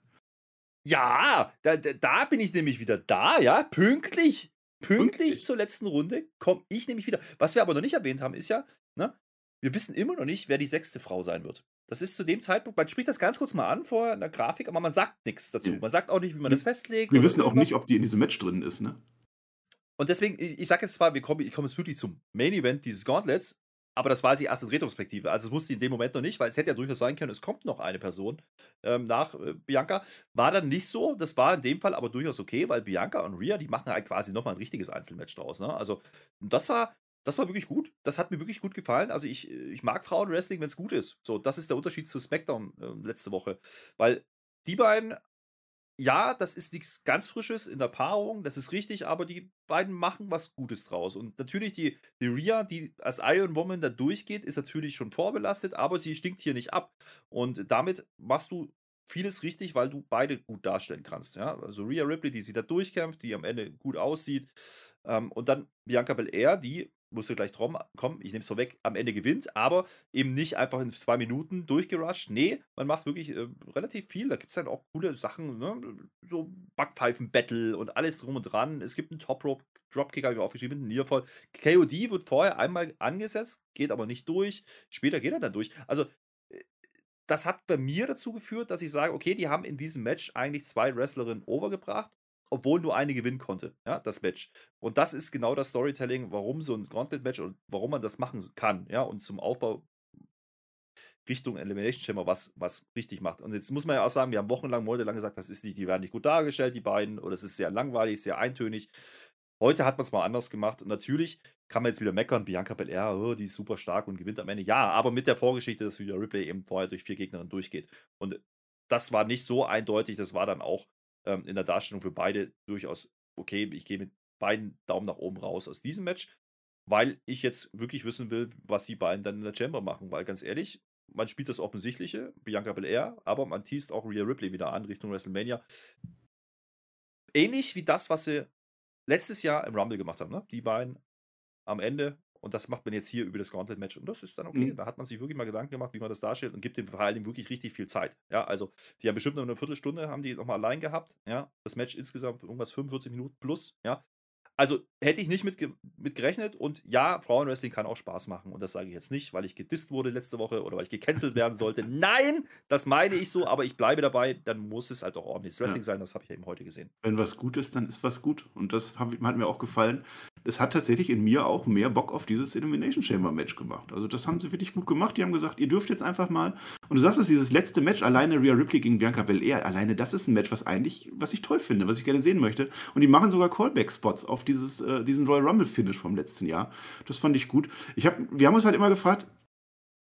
Ja, da, da bin ich nämlich wieder da, ja, pünktlich. Pünktlich, pünktlich. zur letzten Runde komme ich nämlich wieder. Was wir aber noch nicht erwähnt haben, ist ja, ne, wir wissen immer noch nicht, wer die sechste Frau sein wird. Das ist zu dem Zeitpunkt, man spricht das ganz kurz mal an vor der Grafik, aber man sagt nichts dazu. Man sagt auch nicht, wie man das festlegt. Wir wissen auch nicht, ob die in diesem Match drin ist, ne? Und deswegen, ich, ich sage jetzt zwar, wir kommen, ich komme jetzt wirklich zum Main Event dieses Gauntlets, aber das weiß ich erst in Retrospektive. Also es wusste ich in dem Moment noch nicht, weil es hätte ja durchaus sein können, es kommt noch eine Person ähm, nach äh, Bianca. War dann nicht so. Das war in dem Fall aber durchaus okay, weil Bianca und Rhea, die machen halt quasi nochmal ein richtiges Einzelmatch draus. Ne? Also das war, das war wirklich gut. Das hat mir wirklich gut gefallen. Also ich, ich mag Frauenwrestling, wenn es gut ist. So, das ist der Unterschied zu SmackDown äh, letzte Woche. Weil die beiden, ja, das ist nichts ganz Frisches in der Paarung, das ist richtig, aber die beiden machen was Gutes draus. Und natürlich die, die Rhea, die als Iron Woman da durchgeht, ist natürlich schon vorbelastet, aber sie stinkt hier nicht ab. Und damit machst du vieles richtig, weil du beide gut darstellen kannst. Ja? Also Rhea Ripley, die sie da durchkämpft, die am Ende gut aussieht. Ähm, und dann Bianca Belair, die musste gleich drum kommen, ich nehme es vorweg, am Ende gewinnt, aber eben nicht einfach in zwei Minuten durchgerusht. Nee, man macht wirklich äh, relativ viel. Da gibt es dann auch coole Sachen, ne? so Backpfeifen-Battle und alles drum und dran. Es gibt einen Top-Rope, Dropkick habe ich aufgeschrieben, einen Nearfall. KOD wird vorher einmal angesetzt, geht aber nicht durch. Später geht er dann durch. Also, äh, das hat bei mir dazu geführt, dass ich sage, okay, die haben in diesem Match eigentlich zwei Wrestlerinnen overgebracht obwohl nur eine gewinnen konnte, ja, das Match. Und das ist genau das Storytelling, warum so ein Gauntlet-Match und warum man das machen kann, ja, und zum Aufbau Richtung Elimination Chamber was, was richtig macht. Und jetzt muss man ja auch sagen, wir haben wochenlang, monatelang gesagt, das ist nicht, die werden nicht gut dargestellt, die beiden, oder es ist sehr langweilig, sehr eintönig. Heute hat man es mal anders gemacht. Und natürlich kann man jetzt wieder meckern, Bianca Belair, oh, die ist super stark und gewinnt am Ende. Ja, aber mit der Vorgeschichte, dass wieder Ripley eben vorher durch vier Gegnerinnen durchgeht. Und das war nicht so eindeutig, das war dann auch ähm, in der Darstellung für beide durchaus okay. Ich gehe mit beiden Daumen nach oben raus aus diesem Match, weil ich jetzt wirklich wissen will, was die beiden dann in der Chamber machen. Weil ganz ehrlich, man spielt das Offensichtliche, Bianca Belair, aber man teast auch Rhea Ripley wieder an Richtung WrestleMania. Ähnlich wie das, was sie letztes Jahr im Rumble gemacht haben. Ne? Die beiden am Ende und das macht man jetzt hier über das Gauntlet-Match. Und das ist dann okay. Mhm. Da hat man sich wirklich mal Gedanken gemacht, wie man das darstellt und gibt dem Verhalten wirklich richtig viel Zeit. Ja, also die haben bestimmt noch eine Viertelstunde, haben die nochmal allein gehabt. Ja, das Match insgesamt irgendwas 45 Minuten plus. Ja, also hätte ich nicht mit, mit gerechnet und ja, Frauenwrestling kann auch Spaß machen und das sage ich jetzt nicht, weil ich gedisst wurde letzte Woche oder weil ich gecancelt werden sollte. *laughs* Nein, das meine ich so, aber ich bleibe dabei, dann muss es halt auch ordentliches Wrestling ja. sein, das habe ich eben heute gesehen. Wenn was gut ist, dann ist was gut und das hat mir auch gefallen. Es hat tatsächlich in mir auch mehr Bock auf dieses Elimination Chamber Match gemacht. Also das haben sie wirklich gut gemacht. Die haben gesagt, ihr dürft jetzt einfach mal und du sagst es, dieses letzte Match alleine Rhea Ripley gegen Bianca Belair, alleine das ist ein Match, was eigentlich, was ich toll finde, was ich gerne sehen möchte und die machen sogar Callback Spots auf die dieses, äh, diesen Royal Rumble-Finish vom letzten Jahr. Das fand ich gut. Ich hab, wir haben uns halt immer gefragt,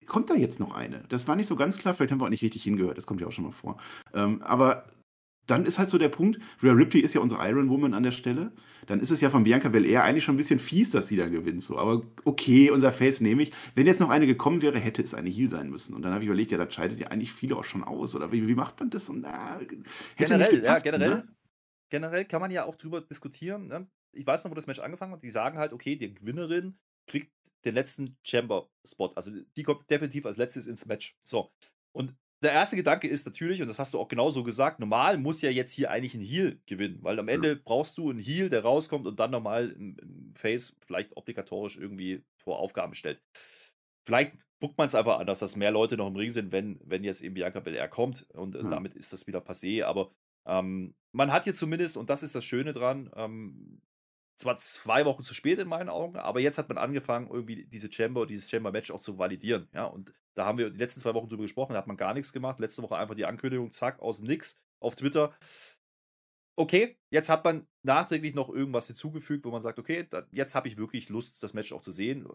kommt da jetzt noch eine? Das war nicht so ganz klar, vielleicht haben wir auch nicht richtig hingehört, das kommt ja auch schon mal vor. Ähm, aber dann ist halt so der Punkt, Rhea Ripley ist ja unsere Iron Woman an der Stelle. Dann ist es ja von Bianca Belair eigentlich schon ein bisschen fies, dass sie dann gewinnt. So. Aber okay, unser Face nehme ich. Wenn jetzt noch eine gekommen wäre, hätte es eine Heal sein müssen. Und dann habe ich überlegt, ja, dann scheidet ja eigentlich viele auch schon aus. Oder wie, wie macht man das? Und, na, generell, gepasst, ja, generell. Ne? Generell kann man ja auch drüber diskutieren. Ne? Ich weiß noch, wo das Match angefangen hat. Die sagen halt, okay, die Gewinnerin kriegt den letzten Chamber-Spot. Also die kommt definitiv als letztes ins Match. So. Und der erste Gedanke ist natürlich, und das hast du auch genauso gesagt, normal muss ja jetzt hier eigentlich ein Heal gewinnen, weil am Ende brauchst du einen Heal, der rauskommt und dann nochmal ein Face vielleicht obligatorisch irgendwie vor Aufgaben stellt. Vielleicht guckt man es einfach an, dass mehr Leute noch im Ring sind, wenn, wenn jetzt eben Bianca Belair kommt und äh, damit ist das wieder passé, aber ähm, man hat jetzt zumindest, und das ist das Schöne dran, ähm, zwar zwei Wochen zu spät in meinen Augen, aber jetzt hat man angefangen, irgendwie diese Chamber, dieses Chamber-Match auch zu validieren. Ja, und da haben wir die letzten zwei Wochen drüber gesprochen, da hat man gar nichts gemacht. Letzte Woche einfach die Ankündigung, zack, aus dem Nix auf Twitter. okay, jetzt hat man nachträglich noch irgendwas hinzugefügt, wo man sagt, okay, da, jetzt habe ich wirklich Lust, das Match auch zu sehen.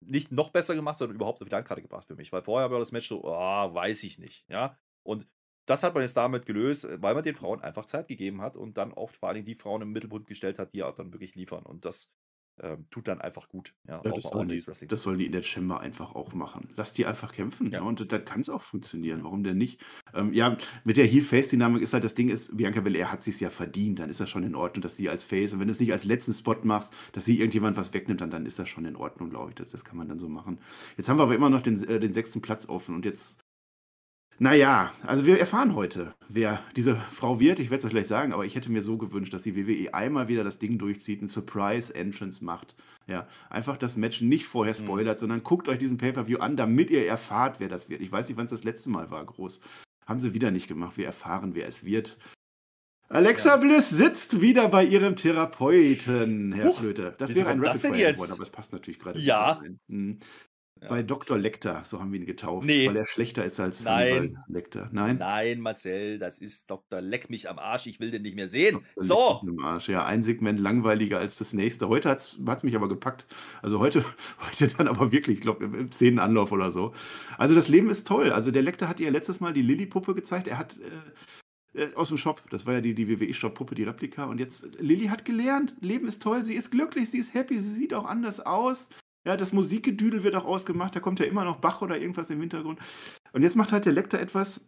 Nicht noch besser gemacht, sondern überhaupt auf die Landkarte gebracht für mich. Weil vorher war das Match so, oh, weiß ich nicht. Ja. Und das hat man jetzt damit gelöst, weil man den Frauen einfach Zeit gegeben hat und dann oft vor allem die Frauen im Mittelpunkt gestellt hat, die auch dann wirklich liefern. Und das ähm, tut dann einfach gut. Ja, ja das, sollen die, das sollen die in der Chamber einfach auch machen. Lass die einfach kämpfen. Ja. ja und dann kann es auch funktionieren. Warum denn nicht? Ähm, ja, mit der Heel-Face-Dynamik ist halt das Ding, ist, Bianca Belair hat sich ja verdient. Dann ist das schon in Ordnung, dass sie als Face, und wenn du es nicht als letzten Spot machst, dass sie irgendjemand was wegnimmt, dann, dann ist das schon in Ordnung, glaube ich. Das, das kann man dann so machen. Jetzt haben wir aber immer noch den, äh, den sechsten Platz offen und jetzt naja, also wir erfahren heute, wer diese Frau wird. Ich werde es euch gleich sagen, aber ich hätte mir so gewünscht, dass die WWE einmal wieder das Ding durchzieht, einen Surprise-Entrance macht. Ja, einfach das Match nicht vorher mhm. spoilert, mhm. sondern guckt euch diesen Pay-Per-View an, damit ihr erfahrt, wer das wird. Ich weiß nicht, wann es das letzte Mal war, groß. Haben sie wieder nicht gemacht. Wir erfahren, wer es wird. Alexa ja. Bliss sitzt wieder bei ihrem Therapeuten, Herr Huch, Flöte. Das wäre ein Rapid Fire geworden, aber es passt natürlich gerade. Ja. Hm. Bei Dr. Lecter, so haben wir ihn getauft, nee. weil er schlechter ist als Nein. Lecter. Nein? Nein, Marcel, das ist Dr. Leck mich am Arsch, ich will den nicht mehr sehen. Dr. So! Am Arsch. Ja, ein Segment langweiliger als das nächste. Heute hat es mich aber gepackt. Also heute, *laughs* heute dann aber wirklich, ich glaube, im zehnten Anlauf oder so. Also das Leben ist toll. Also der Lecter hat ihr letztes Mal die Lilly-Puppe gezeigt. Er hat. Äh, äh aus dem Shop. Das war ja die, die WWE-Shop-Puppe, die Replika. Und jetzt, Lilly hat gelernt, Leben ist toll, sie ist glücklich, sie ist happy, sie sieht auch anders aus. Ja, das Musikgedüdel wird auch ausgemacht, da kommt ja immer noch Bach oder irgendwas im Hintergrund. Und jetzt macht halt der Lektor etwas.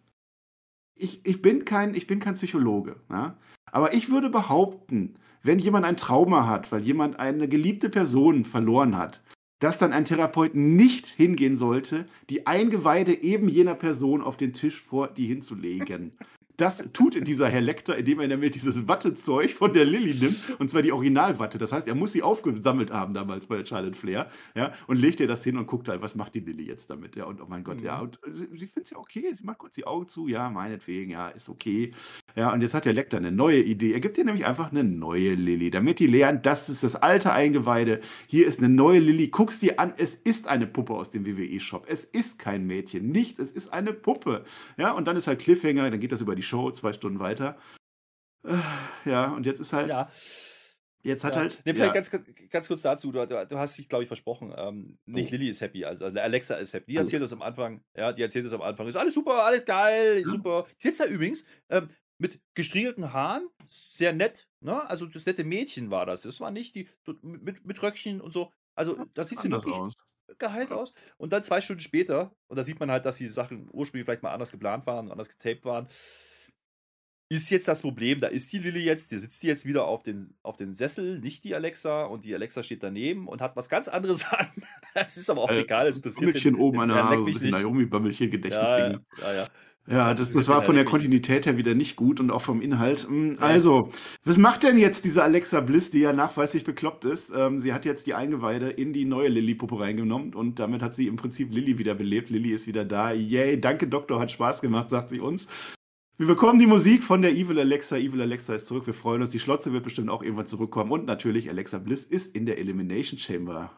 Ich, ich, bin, kein, ich bin kein Psychologe, ja? aber ich würde behaupten, wenn jemand ein Trauma hat, weil jemand eine geliebte Person verloren hat, dass dann ein Therapeut nicht hingehen sollte, die Eingeweide eben jener Person auf den Tisch vor die hinzulegen. Das tut dieser Herr Lecter, indem er nämlich dieses Wattezeug von der Lilly nimmt, und zwar die Originalwatte. Das heißt, er muss sie aufgesammelt haben damals bei Charlotte Flair, ja, und legt ihr das hin und guckt halt, was macht die Lilly jetzt damit, ja, und oh mein Gott, mhm. ja, und sie, sie findet es ja okay, sie macht kurz die Augen zu, ja, meinetwegen, ja, ist okay, ja, und jetzt hat der Lecter eine neue Idee. Er gibt ihr nämlich einfach eine neue Lilly, damit die lernt, das ist das alte Eingeweide, hier ist eine neue Lilly, guck's dir an, es ist eine Puppe aus dem WWE-Shop, es ist kein Mädchen, nichts, es ist eine Puppe, ja, und dann ist halt Cliffhanger, dann geht das über die Show zwei Stunden weiter. Äh, ja, und jetzt ist halt. Ja. Jetzt hat ja. halt. Nee, vielleicht ja. ganz, ganz kurz dazu. Du, du hast dich, glaube ich, versprochen. Ähm, nicht oh. Lilly ist happy, also, also Alexa ist happy. Die erzählt das am Anfang. Ja, die erzählt das am Anfang. Ist alles super, alles geil, ja. super. Die sitzt da übrigens ähm, mit gestriegelten Haaren. Sehr nett. Ne? Also, das nette Mädchen war das. Das war nicht die. Mit, mit Röckchen und so. Also, ja, da sieht sie wirklich. Aus geheilt aus. Und dann zwei Stunden später, und da sieht man halt, dass die Sachen ursprünglich vielleicht mal anders geplant waren, anders getaped waren, ist jetzt das Problem, da ist die Lilly jetzt, die sitzt die jetzt wieder auf dem, auf dem Sessel, nicht die Alexa, und die Alexa steht daneben und hat was ganz anderes *laughs* an. Das ist aber auch äh, egal, es interessiert Bömmelchen oben an der Haare, so ein bisschen Naomi-Bömmelchen, Gedächtnisding. Ja, ja, ja. Ja, das, das war von der Kontinuität her wieder nicht gut und auch vom Inhalt. Hm, also, was macht denn jetzt diese Alexa Bliss, die ja nachweislich bekloppt ist? Ähm, sie hat jetzt die Eingeweide in die neue Lilly-Puppe reingenommen und damit hat sie im Prinzip Lilly wieder belebt. Lilly ist wieder da. Yay, danke Doktor, hat Spaß gemacht, sagt sie uns. Wir bekommen die Musik von der Evil Alexa. Evil Alexa ist zurück. Wir freuen uns. Die Schlotze wird bestimmt auch irgendwann zurückkommen. Und natürlich, Alexa Bliss ist in der Elimination Chamber.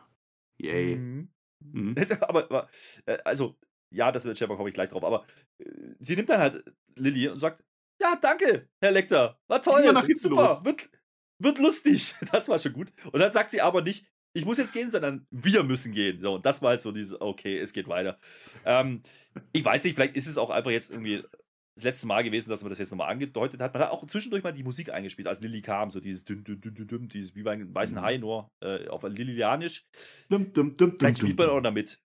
Yay. Mhm. Mhm. *laughs* aber, äh, also, ja, das wird Chamber, komme ich gleich drauf. Aber äh, sie nimmt dann halt Lilly und sagt: Ja, danke, Herr Lecter. War toll. Ja, super. Wird, wird lustig. *laughs* Das war schon gut. Und dann sagt sie aber nicht, ich muss jetzt gehen, sondern wir müssen gehen. So, und das war halt so diese, okay, es geht weiter. Ähm, ich weiß nicht, vielleicht ist es auch einfach jetzt irgendwie das letzte Mal gewesen, dass man das jetzt nochmal angedeutet hat. Man hat auch zwischendurch mal die Musik eingespielt, als Lilly kam, so dieses dünn, dünn, dünn, dünn, dünn dieses wie bei einem weißen mhm. Hai, nur äh, auf Lilianisch. Dum, dum, dum, Vielleicht spielt man auch damit.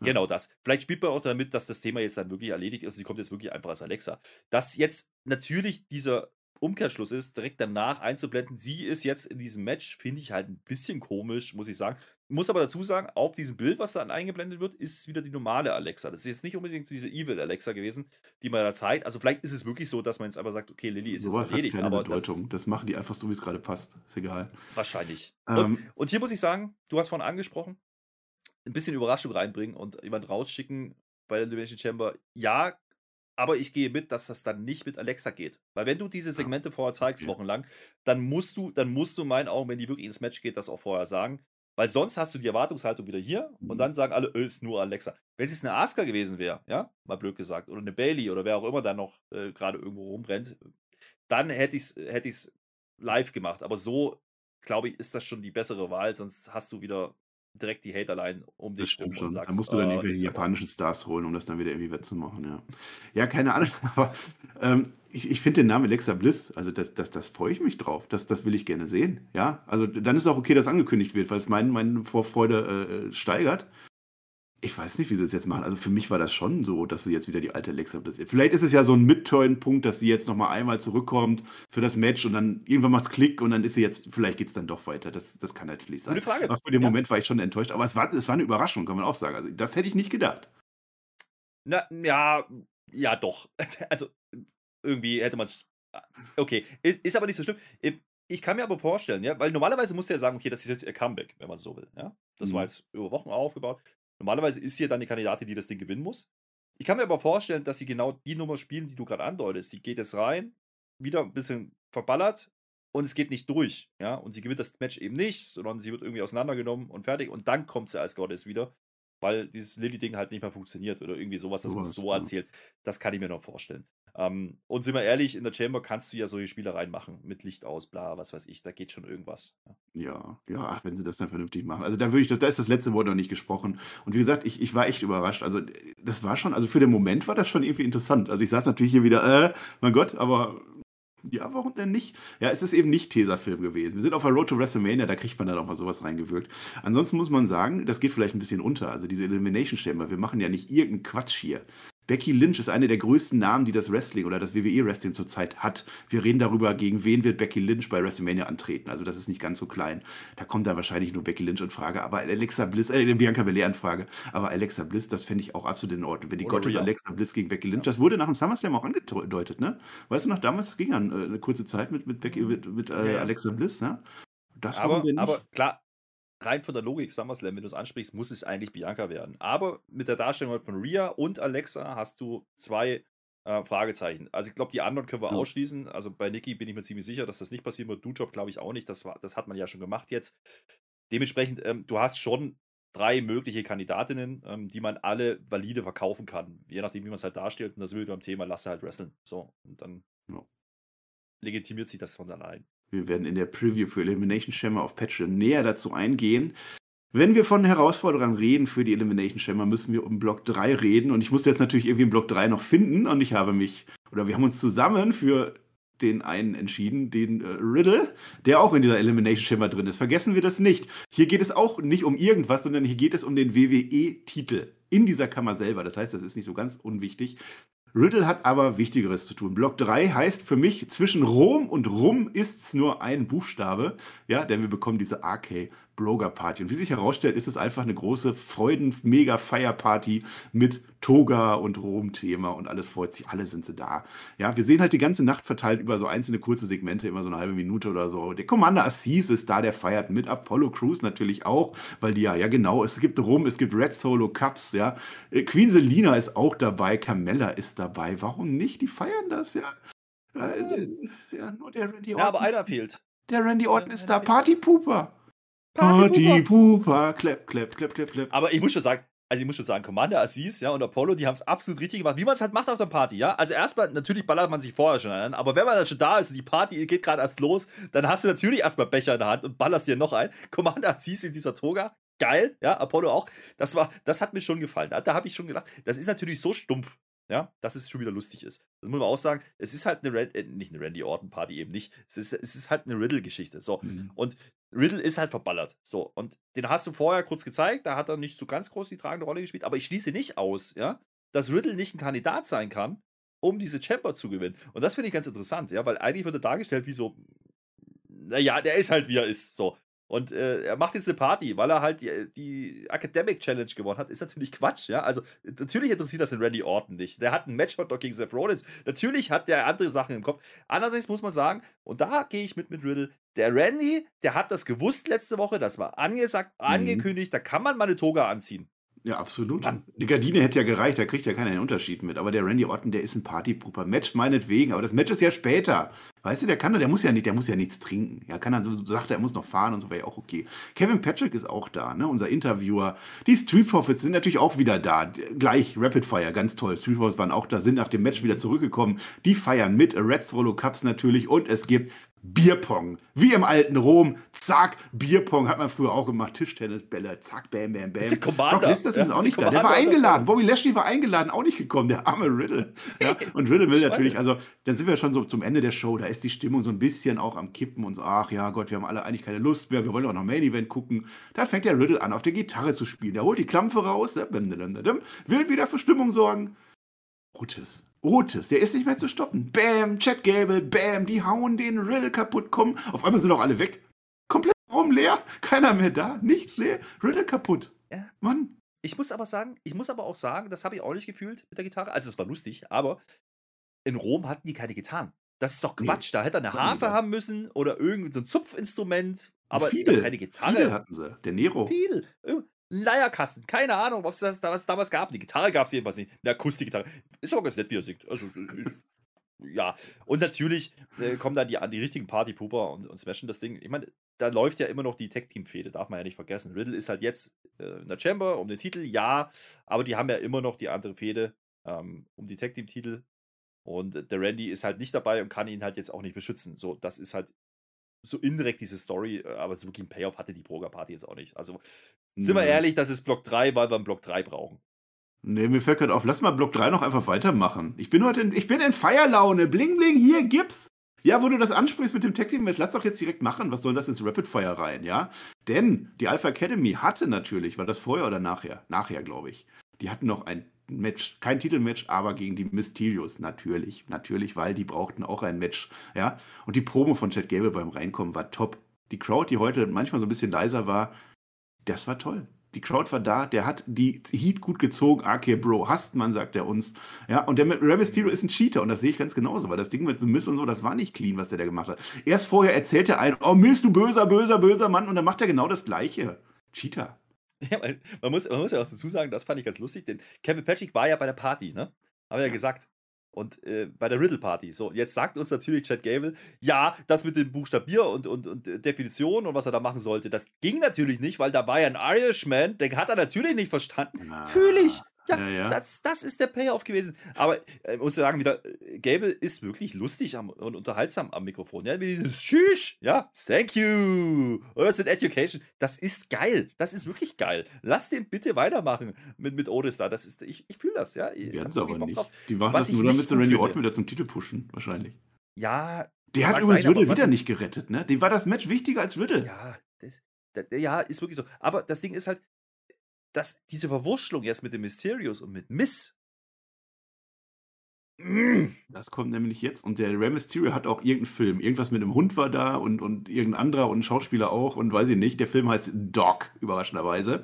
Ja. Genau das. Vielleicht spielt man auch damit, dass das Thema jetzt dann wirklich erledigt ist. Sie kommt jetzt wirklich einfach als Alexa. Dass jetzt natürlich dieser Umkehrschluss ist, direkt danach einzublenden, sie ist jetzt in diesem Match, finde ich halt ein bisschen komisch, muss ich sagen. Muss aber dazu sagen, auf diesem Bild, was dann eingeblendet wird, ist wieder die normale Alexa. Das ist jetzt nicht unbedingt diese Evil Alexa gewesen, die man da zeigt. Also vielleicht ist es wirklich so, dass man jetzt einfach sagt, okay, Lilly ist so jetzt erledigt. Hat keine aber Bedeutung. Das, das, machen die einfach so, wie es gerade passt. Ist egal. Wahrscheinlich. Ähm, und, und hier muss ich sagen, du hast vorhin angesprochen, ein bisschen Überraschung reinbringen und jemand rausschicken bei der Elimination Chamber. Ja, aber ich gehe mit, dass das dann nicht mit Alexa geht. Weil wenn du diese Segmente ja. vorher zeigst, okay. wochenlang, dann musst du, dann musst du in meinen Augen, wenn die wirklich ins Match geht, das auch vorher sagen. Weil sonst hast du die Erwartungshaltung wieder hier mhm. und dann sagen alle, äh, ist nur Alexa. Wenn es jetzt eine Asuka gewesen wäre, ja, mal blöd gesagt, oder eine Bailey oder wer auch immer da noch äh, gerade irgendwo rumrennt, dann hätte ich es hätte live gemacht. Aber so, glaube ich, ist das schon die bessere Wahl, sonst hast du wieder direkt die Haterline um dich rum und sagst, Da musst du dann äh, irgendwelche japanischen Stars holen, um das dann wieder irgendwie wettzumachen, ja. Ja, keine Ahnung, *laughs* aber ähm, ich, ich finde den Namen Alexa Bliss, also das, das, das freue ich mich drauf. Das, das will ich gerne sehen, ja. Also dann ist auch okay, dass angekündigt wird, weil es meine mein Vorfreude äh, steigert. Ich weiß nicht, wie sie es jetzt machen. Also für mich war das schon so, dass sie jetzt wieder die alte Alexa Bliss. Vielleicht ist es ja so ein Midturn-Punkt, dass sie jetzt nochmal einmal zurückkommt für das Match und dann irgendwann macht es Klick und dann ist sie jetzt, vielleicht geht es dann doch weiter. Das, das kann natürlich sein. Gute Frage. Aber für den ja. Moment war ich schon enttäuscht. Aber es war, es war eine Überraschung, kann man auch sagen. Also das hätte ich nicht gedacht. Na, ja, ja, doch. *laughs* Also irgendwie hätte man es. Okay, ist aber nicht so schlimm. Ich kann mir aber vorstellen, ja, weil normalerweise muss ja sagen, okay, das ist jetzt ihr Comeback, wenn man so will. Ja? Das mhm. war jetzt über Wochen aufgebaut. Normalerweise ist sie ja dann die Kandidatin, die das Ding gewinnen muss. Ich kann mir aber vorstellen, dass sie genau die Nummer spielen, die du gerade andeutest. Sie geht jetzt rein, wieder ein bisschen verballert und es geht nicht durch. Ja? Und sie gewinnt das Match eben nicht, sondern sie wird irgendwie auseinandergenommen und fertig. Und dann kommt sie als Goddess wieder, weil dieses Lilly-Ding halt nicht mehr funktioniert oder irgendwie sowas, dass man es so erzählt. Das kann ich mir noch vorstellen. Ähm, und sind wir ehrlich, in der Chamber kannst du ja solche Spielereien machen mit Licht aus, bla, was weiß ich, da geht schon irgendwas. Ja, ja, ach, wenn sie das dann vernünftig machen. Also da würde ich, das, da ist das letzte Wort noch nicht gesprochen. Und wie gesagt, ich, ich war echt überrascht. Also das war schon, also für den Moment war das schon irgendwie interessant. Also ich saß natürlich hier wieder, äh, mein Gott, aber ja, warum denn nicht? Ja, es ist eben nicht Tesafilm gewesen. Wir sind auf der Road to WrestleMania, da kriegt man dann auch mal sowas reingewirkt. Ansonsten muss man sagen, das geht vielleicht ein bisschen unter. Also diese Elimination Chamber, wir machen ja nicht irgendeinen Quatsch hier. Becky Lynch ist eine der größten Namen, die das Wrestling oder das WWE-Wrestling zurzeit hat. Wir reden darüber, gegen wen wird Becky Lynch bei WrestleMania antreten. Also das ist nicht ganz so klein. Da kommt da wahrscheinlich nur Becky Lynch in Frage. Aber Alexa Bliss, äh, Bianca Belair in Frage. Aber Alexa Bliss, das fände ich auch absolut in Ordnung. Wenn die Gottes Alexa Bliss gegen Becky Lynch, ja. das wurde nach dem SummerSlam auch angedeutet, ne? Weißt du noch, damals ging an äh, eine kurze Zeit mit, mit, Becky, mit, mit äh, ja. Alexa Bliss, ne? Das aber, aber klar, rein von der Logik SummerSlam, wenn du es ansprichst, muss es eigentlich Bianca werden. Aber mit der Darstellung von Rhea und Alexa hast du zwei äh, Fragezeichen. Also ich glaube, die anderen können wir ja. ausschließen. Also bei Nikki bin ich mir ziemlich sicher, dass das nicht passieren wird. Du-Job glaube ich auch nicht. Das, war, das hat man ja schon gemacht jetzt. Dementsprechend, ähm, du hast schon drei mögliche Kandidatinnen, ähm, die man alle valide verkaufen kann. Je nachdem, wie man es halt darstellt. Und das will beim Thema, lasse halt wresteln. So, und dann ja. legitimiert sich das von allein. Wir werden in der Preview für Elimination Chamber auf Patreon näher dazu eingehen. Wenn wir von Herausforderern reden für die Elimination Chamber, müssen wir um Block 3 reden. Und ich musste jetzt natürlich irgendwie einen Block 3 noch finden. Und ich habe mich, oder wir haben uns zusammen für den einen entschieden, den äh, Riddle, der auch in dieser Elimination Chamber drin ist. Vergessen wir das nicht. Hier geht es auch nicht um irgendwas, sondern hier geht es um den WWE-Titel in dieser Kammer selber. Das heißt, das ist nicht so ganz unwichtig. Riddle hat aber Wichtigeres zu tun. Block 3 heißt für mich, zwischen Rom und Rum ist es nur ein Buchstabe, ja, denn wir bekommen diese RK Broger Party. Und wie sich herausstellt, ist es einfach eine große Freuden-Mega-Feierparty mit Toga und Rom-Thema und alles freut sich, alle sind sie da. Ja, wir sehen halt die ganze Nacht verteilt über so einzelne kurze Segmente, immer so eine halbe Minute oder so. Der Commander Assis ist da, der feiert mit. Apollo Crews natürlich auch, weil die ja, ja genau, es gibt Rum, es gibt Red Solo Cups, ja. Äh, Queen Selina ist auch dabei, Carmella ist dabei. Warum nicht? Die feiern das, ja. Äh, ja, nur der Randy Orton. Ja, aber einer fehlt. Der Randy Orton ist da, Partypooper. Party Pooper, clap, clap, clap, clap, clap. Aber ich muss schon sagen, also ich muss schon sagen, Commander Aziz, ja, und Apollo, die haben es absolut richtig gemacht, wie man es halt macht auf der Party, ja. Also erstmal, natürlich ballert man sich vorher schon an, aber wenn man dann schon da ist und die Party geht gerade erst los, dann hast du natürlich erstmal Becher in der Hand und ballerst dir noch ein. Commander Aziz in dieser Toga, geil, ja, Apollo auch. Das war, das hat mir schon gefallen. Da, da habe ich schon gedacht, das ist natürlich so stumpf, ja, dass es schon wieder lustig ist. Das muss man auch sagen. Es ist halt eine, Red, äh, nicht eine Randy Orton Party eben nicht. Es ist, es ist halt eine Riddle-Geschichte. So. Mhm. Und Riddle ist halt verballert. So. Und den hast du vorher kurz gezeigt. Da hat er nicht so ganz groß die tragende Rolle gespielt. Aber ich schließe nicht aus, ja, dass Riddle nicht ein Kandidat sein kann, um diese Chamber zu gewinnen. Und das finde ich ganz interessant, ja, weil eigentlich wird er dargestellt wie so, naja, der ist halt wie er ist. So. Und äh, er macht jetzt eine Party, weil er halt die, die, Academic Challenge gewonnen hat. Ist natürlich Quatsch, ja. Also, natürlich interessiert das den Randy Orton nicht. Der hat einen Match gegen Seth Rollins. Natürlich hat der andere Sachen im Kopf. Andererseits muss man sagen, und da gehe ich mit mit Riddle, der Randy, der hat das gewusst letzte Woche, das war angesagt, mhm. angekündigt, da kann man mal eine Toga anziehen. Ja, absolut. Mann. Die Gardine hätte ja gereicht, da kriegt ja keiner den Unterschied mit. Aber der Randy Orton, der ist ein Partypooper. Match meinetwegen, aber das Match ist ja später. Weißt du, der kann der muss ja nicht, der muss ja nichts trinken. Ja, kann dann, so sagt er, er muss noch fahren und so, wäre ja auch okay. Kevin Patrick ist auch da, ne, unser Interviewer. Die Street Profits sind natürlich auch wieder da. Gleich, Rapid Fire, ganz toll. Street Profits waren auch da, sind nach dem Match wieder zurückgekommen. Die feiern mit, Reds Rollo Cups natürlich und es gibt Bierpong. Wie im alten Rom. Zack, Bierpong hat man früher auch gemacht. Tischtennisbälle, zack, bam, bam, bam. Brock Lesnar ist ja, auch nicht da. Der war eingeladen. Bobby Lashley war eingeladen, auch nicht gekommen. Der arme Riddle. Ja, *laughs* und Riddle will natürlich, also dann sind wir schon so zum Ende der Show. Da ist die Stimmung so ein bisschen auch am Kippen und so, ach ja Gott, wir haben alle eigentlich keine Lust mehr. Wir wollen auch noch Main Event gucken. Da fängt der Riddle an, auf der Gitarre zu spielen. Der holt die Klampfe raus, ne, will wieder für Stimmung sorgen. Otis. Otis, der ist nicht mehr zu stoppen. Bam, Chad Gable, bam, die hauen den Riddle kaputt, kommen. Auf einmal sind auch alle weg. Komplett Raum leer, keiner mehr da, nichts mehr. Riddle kaputt. Ja. Mann. Ich muss aber sagen, ich muss aber auch sagen, das habe ich auch nicht gefühlt mit der Gitarre. Also es war lustig, aber in Rom hatten die keine Gitarren. Das ist doch Quatsch. Nee. Da hätte er eine Harfe haben müssen oder irgendein so ein Zupfinstrument. Aber viele, keine Gitarre. Viele hatten sie. Der Nero. Viel. Leierkasten. Keine Ahnung, was es das, damals gab. Die Gitarre gab es jedenfalls nicht. Eine Akustikgitarre. Ist aber ganz nett, wie er singt. Also, ist, ja. Und natürlich äh, kommen dann die, die richtigen Partypooper und, und smashen das Ding. Ich meine, da läuft ja immer noch die Tech-Team-Fehde, darf man ja nicht vergessen. Riddle ist halt jetzt äh, in der Chamber um den Titel, ja, aber die haben ja immer noch die andere Fehde ähm, um die Tech-Team-Titel. Und der Randy ist halt nicht dabei und kann ihn halt jetzt auch nicht beschützen. So, das ist halt so indirekt diese Story, äh, aber so wirklich ein Payoff hatte die Broga Party jetzt auch nicht. Also sind wir ehrlich, das ist Block 3, weil wir einen Block 3 brauchen. Nee, mir fällt gerade auf, lass mal Block 3 noch einfach weitermachen. Ich bin heute in, ich bin in Feierlaune. Bling, bling, hier gibt's. Ja, wo du das ansprichst mit dem Tag Team Match, lass doch jetzt direkt machen. Was soll das ins Rapid Fire rein, ja? Denn die Alpha Academy hatte natürlich, war das vorher oder nachher? Nachher, glaube ich. Die hatten noch ein Match, kein Titelmatch, aber gegen die Mysterios natürlich, natürlich, weil die brauchten auch ein Match, ja. Und die Promo von Chad Gable beim Reinkommen war top. Die Crowd, die heute manchmal so ein bisschen leiser war, das war toll. Die Crowd war da, der hat die Heat gut gezogen. AK Bro, hasst man, sagt er uns. Ja, und der Rey Mysterio ist ein Cheater und das sehe ich ganz genauso, weil das Ding mit The Miss und so, das war nicht clean, was der da gemacht hat. Erst vorher erzählt er einen, oh Miss, du böser, böser, böser Mann und dann macht er genau das Gleiche. Cheater. *laughs* Ja, man, muss, man muss ja auch dazu sagen, das fand ich ganz lustig, denn Kevin Patrick war ja bei der Party, ne? Haben wir ja gesagt. Und äh, bei der Riddle Party. So, jetzt sagt uns natürlich Chad Gable, ja, das mit dem Buchstabier und, und, und Definition und was er da machen sollte, das ging natürlich nicht, weil da war ja ein Irishman, den hat er natürlich nicht verstanden. Fühle ich. Ja, ja, ja, Das, das ist der Payoff gewesen. Aber äh, muss sagen, wieder, Gable ist wirklich lustig am, und unterhaltsam am Mikrofon. Ja, wie dieses Tschüss, ja, thank you. Oder das mit Education. Das ist geil. Das ist wirklich geil. Lass den bitte weitermachen mit, mit Otis da. Das ist, ich, ich fühle das, ja. Die es aber nicht. Drauf. Die machen Was das nur, damit sie Randy Orton wieder zum Titel pushen, wahrscheinlich. Ja. Der hat übrigens Riddle wieder nicht gerettet, ne? Dem war das Match wichtiger als Riddle. Ja, das, ja, ist wirklich so. Aber das Ding ist halt, dass diese Verwurschtelung jetzt mit den Mysterios und mit Miss. Mm. Das kommt nämlich jetzt. Und der Rey Mysterio hat auch irgendeinen Film. Irgendwas mit einem Hund war da und, und irgendein anderer und ein Schauspieler auch und weiß ich nicht. Der Film heißt Dog, überraschenderweise.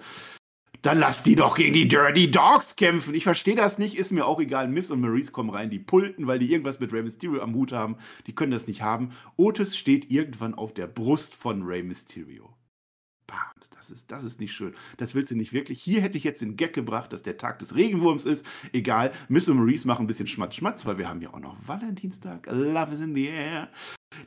Dann lass die doch gegen die Dirty Dogs kämpfen. Ich verstehe das nicht, ist mir auch egal. Miss und Maurice kommen rein, die pulten, weil die irgendwas mit Rey Mysterio am Hut haben. Die können das nicht haben. Otis steht irgendwann auf der Brust von Rey Mysterio. Bams, das ist, das ist nicht schön. Das willst du nicht wirklich. Hier hätte ich jetzt den Gag gebracht, dass der Tag des Regenwurms ist. Egal, Miss und Maurice machen ein bisschen Schmatz-Schmatz, weil wir haben ja auch noch Valentinstag. Love is in the air.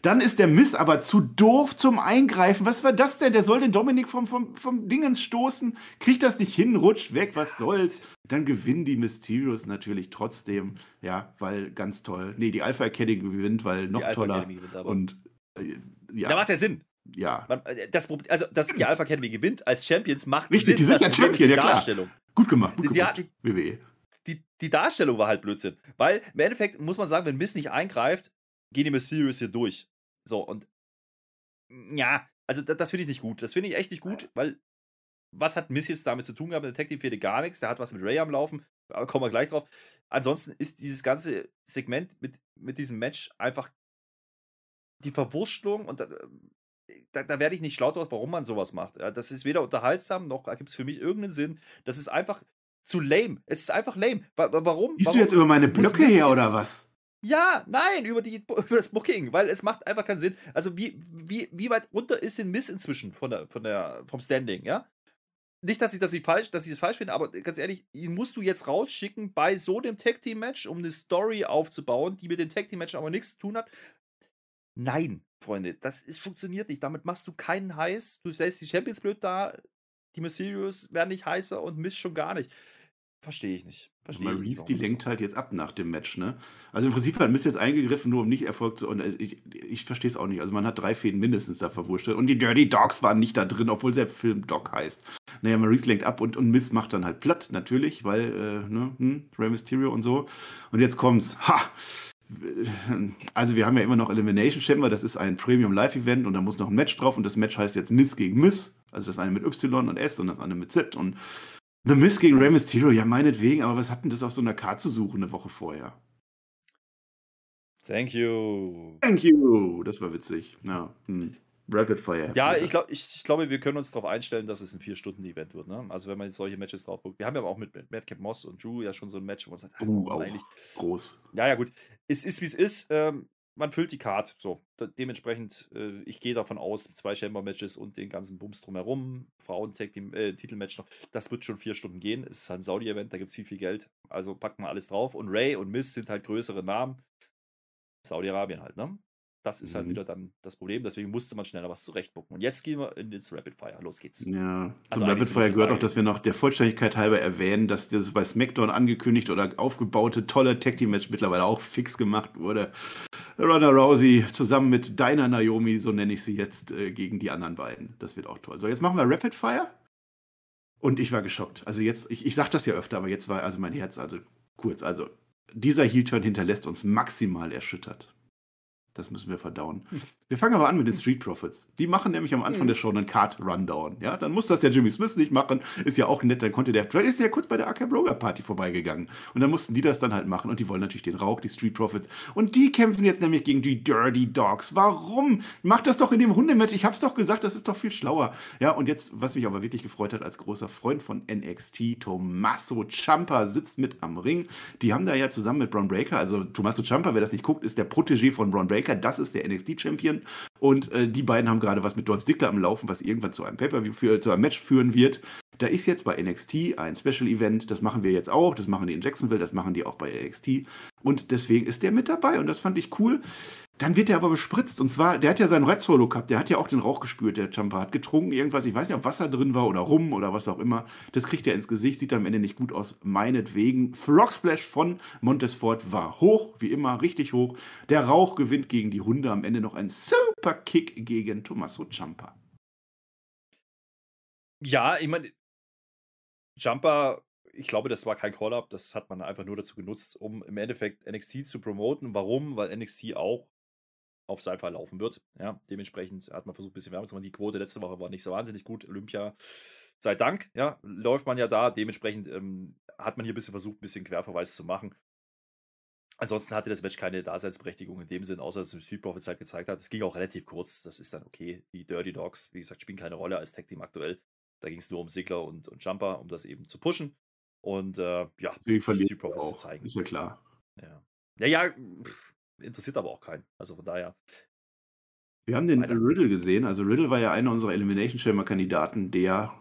Dann ist der Miss aber zu doof zum Eingreifen. Was war das denn? Der soll den Dominik vom, vom, vom Dingens stoßen. Kriegt das nicht hin, rutscht weg, was soll's. Dann gewinnen die Mysterios natürlich trotzdem. Ja, weil ganz toll. Nee, die Alpha Academy gewinnt, weil noch toller. Und äh, ja. Da macht der Sinn ja. Äh, das, also, dass die Alpha Academy gewinnt als Champions macht Richtig, Sinn. die sind ja Champion, ja klar. Gut gemacht, gut gemacht. Die, die, WWE. Die, die, Darstellung war halt Blödsinn. Weil im Endeffekt muss man sagen, wenn Miss nicht eingreift, gehen die Mysterios hier durch. So, und ja, also das, das finde ich nicht gut. Das finde ich echt nicht gut, weil was hat Miss jetzt damit zu tun gehabt? Team fehlte gar nichts. Der hat was mit Ray am Laufen. Aber kommen wir gleich drauf. Ansonsten ist dieses ganze Segment mit, mit diesem Match einfach die Verwurschtelung und da, da werde ich nicht schlau drauf, warum man sowas macht. das ist weder unterhaltsam, noch gibt es für mich irgendeinen Sinn. Das ist einfach zu lame. Es ist einfach lame. Warum? Siehst du jetzt über meine Blöcke her oder was? Ja, nein, über, die, *laughs* über das Booking, weil es macht einfach keinen Sinn. Also wie, wie, wie weit runter ist denn Miss inzwischen von der, von der, vom Standing, ja? nicht, dass ich das nicht falsch, dass ich das falsch finde, aber ganz ehrlich, ihn musst du jetzt rausschicken bei so dem Tag Team Match, um eine Story aufzubauen, die mit dem Tag Team Match aber nichts zu tun hat. Nein, Freunde, das ist, funktioniert nicht. Damit machst du keinen heiß. Du stellst die Champions blöd da, die Mysterios werden nicht heißer und Miss schon gar nicht. Verstehe ich nicht. Verstehe Maurice, die lenkt halt jetzt ab nach dem Match, ne? Also im Prinzip hat Miss jetzt eingegriffen, nur um nicht Erfolg zu. Und äh, ich, ich verstehe es auch nicht. Also man hat drei Fäden mindestens da verwurschtelt. Und die Dirty Dogs waren nicht da drin, obwohl der Film Dog heißt. Naja, Maurice lenkt ab und, und Miss macht dann halt platt, natürlich, weil, äh, ne, hm, Rey Mysterio und so. Und jetzt kommt's. Ha! *laughs* Also wir haben ja immer noch Elimination Chamber, das ist ein Premium Live Event und da muss noch ein Match drauf und das Match heißt jetzt Miss gegen Miss, also das eine mit Y und S und das andere mit Z und The Miss gegen Rey Mysterio, ja meinetwegen, aber was hat denn das auf so einer Karte zu suchen eine Woche vorher? Thank you. Thank you. Das war witzig. Ja. Hm. Rapid Fire. Ja, ich, glaub, ich, ich, glaube, wir können uns darauf einstellen, dass es ein Vier-Stunden-Event wird. Ne? Also, wenn man jetzt solche Matches drauf guckt. Wir haben ja auch mit, Madcap Moss und Drew ja schon so ein Match, wo man sagt, ach, uh, auch eigentlich. Groß. Ja, ja, gut. Es ist, wie es ist. Ähm, man füllt die Card. So, dementsprechend, äh, ich gehe davon aus, zwei Chamber-Matches und den ganzen Bums drumherum, Frauen-Tag, äh, Titelmatch noch, das wird schon vier Stunden gehen. Es ist ein Saudi-Event, da gibt es viel, viel Geld. Also packen wir alles drauf. Und Ray und Miss sind halt größere Namen. Saudi-Arabien halt, ne? Das ist halt mhm. wieder dann das Problem. Deswegen musste man schneller was zurechtbucken. Und jetzt gehen wir ins Rapid Fire. Los geht's. Ja, also zum Rapid Fire gehört auch, dass wir noch der Vollständigkeit halber erwähnen, dass das bei SmackDown angekündigt oder aufgebaute tolle Tag Team Match mittlerweile auch fix gemacht wurde. Ronda Rousey zusammen mit deiner Naomi, so nenne ich sie jetzt, äh, gegen die anderen beiden. Das wird auch toll. So, jetzt machen wir Rapid Fire. Und ich war geschockt. Also jetzt, ich, ich sage das ja öfter, aber jetzt war also mein Herz also kurz. Also dieser Heel-Turn hinterlässt uns maximal erschüttert. Das müssen wir verdauen. Wir fangen aber an mit den Street Profits. Die machen nämlich am Anfang mhm. der Show einen Card-Rundown. Ja, dann muss das der Jimmy Smith nicht machen. Ist ja auch nett. Dann konnte der, vielleicht ist ja kurz bei der AK Broger Party vorbeigegangen. Und dann mussten die das dann halt machen. Und die wollen natürlich den Rauch, die Street Profits. Und die kämpfen jetzt nämlich gegen die Dirty Dogs. Warum? Macht das doch in dem Hundematch. Ich hab's doch gesagt, das ist doch viel schlauer. Ja, und jetzt, was mich aber wirklich gefreut hat als großer Freund von NXT, Tommaso Ciampa sitzt mit am Ring. Die haben da ja zusammen mit Braun Breaker, also Tommaso Ciampa, wer das nicht guckt, ist der Protégé von Braun Breaker Breaker, das ist der NXT-Champion. Und äh, die beiden haben gerade was mit Dolph Ziggler am Laufen, was irgendwann zu einem Pay-Per-View, zu einem Match führen wird. Da ist jetzt bei NXT ein Special-Event, das machen wir jetzt auch, das machen die in Jacksonville, das machen die auch bei NXT. Und deswegen ist der mit dabei und das fand ich cool. Dann wird er aber bespritzt. Und zwar, der hat ja seinen Red Solo gehabt, der hat ja auch den Rauch gespürt, der Jumper hat getrunken, irgendwas, ich weiß nicht, ob Wasser drin war oder Rum oder was auch immer. Das kriegt er ins Gesicht, sieht am Ende nicht gut aus. Meinetwegen. Frog Splash von Montesfort war hoch, wie immer, richtig hoch. Der Rauch gewinnt gegen die Hunde. Am Ende noch ein Super Kick gegen Tommaso Ciampa. Ja, ich meine, Jumper, ich glaube, das war kein Call-Up, das hat man einfach nur dazu genutzt, um im Endeffekt NXT zu promoten. Warum? Weil NXT auch auf Sci-Fi laufen wird. Ja, dementsprechend hat man versucht, ein bisschen wärmer zu machen. Die Quote letzte Woche war nicht so wahnsinnig gut. Olympia, sei Dank, ja, läuft man ja da. Dementsprechend ähm, hat man hier ein bisschen versucht, ein bisschen Querverweis zu machen. Ansonsten hatte das Match keine Daseinsberechtigung in dem Sinn, außer dass es Street Profits halt gezeigt hat. Es ging auch relativ kurz, das ist dann okay. Die Dirty Dogs, wie gesagt, spielen keine Rolle als Tag Team aktuell. Da ging es nur um Sigler und, und Jumper, um das eben zu pushen. Und äh, ja, Street Profits zu zeigen. Ist ja klar. Ja, ja, ja pff, interessiert aber auch keinen. Also von daher. Wir haben den Riddle gesehen. Also Riddle war ja einer unserer Elimination Chamber Kandidaten, der,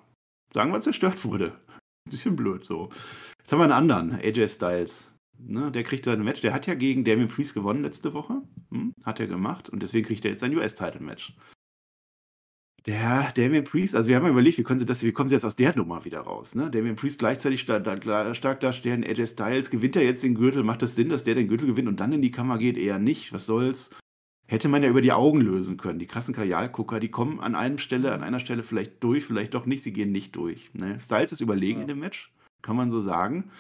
sagen wir, zerstört wurde. Ein *laughs* bisschen blöd so. Jetzt haben wir einen anderen, AJ Styles. Ne, der kriegt sein Match. Der hat ja gegen Damien Priest gewonnen letzte Woche. Hm, hat er gemacht. Und deswegen kriegt er jetzt ein US-Title-Match. Der Damien Priest, also wir haben ja überlegt, wie, können sie das, wie kommen sie jetzt aus der Nummer wieder raus? Ne? Damien Priest gleichzeitig da, da, stark darstellen, AJ Styles gewinnt er jetzt den Gürtel, macht das Sinn, dass der den Gürtel gewinnt und dann in die Kammer geht? Eher nicht, was soll's? Hätte man ja über die Augen lösen können. Die krassen Kajalgucker, die kommen an einer Stelle, an einer Stelle vielleicht durch, vielleicht doch nicht, sie gehen nicht durch. Ne? Styles ist überlegen ja. in dem Match, kann man so sagen.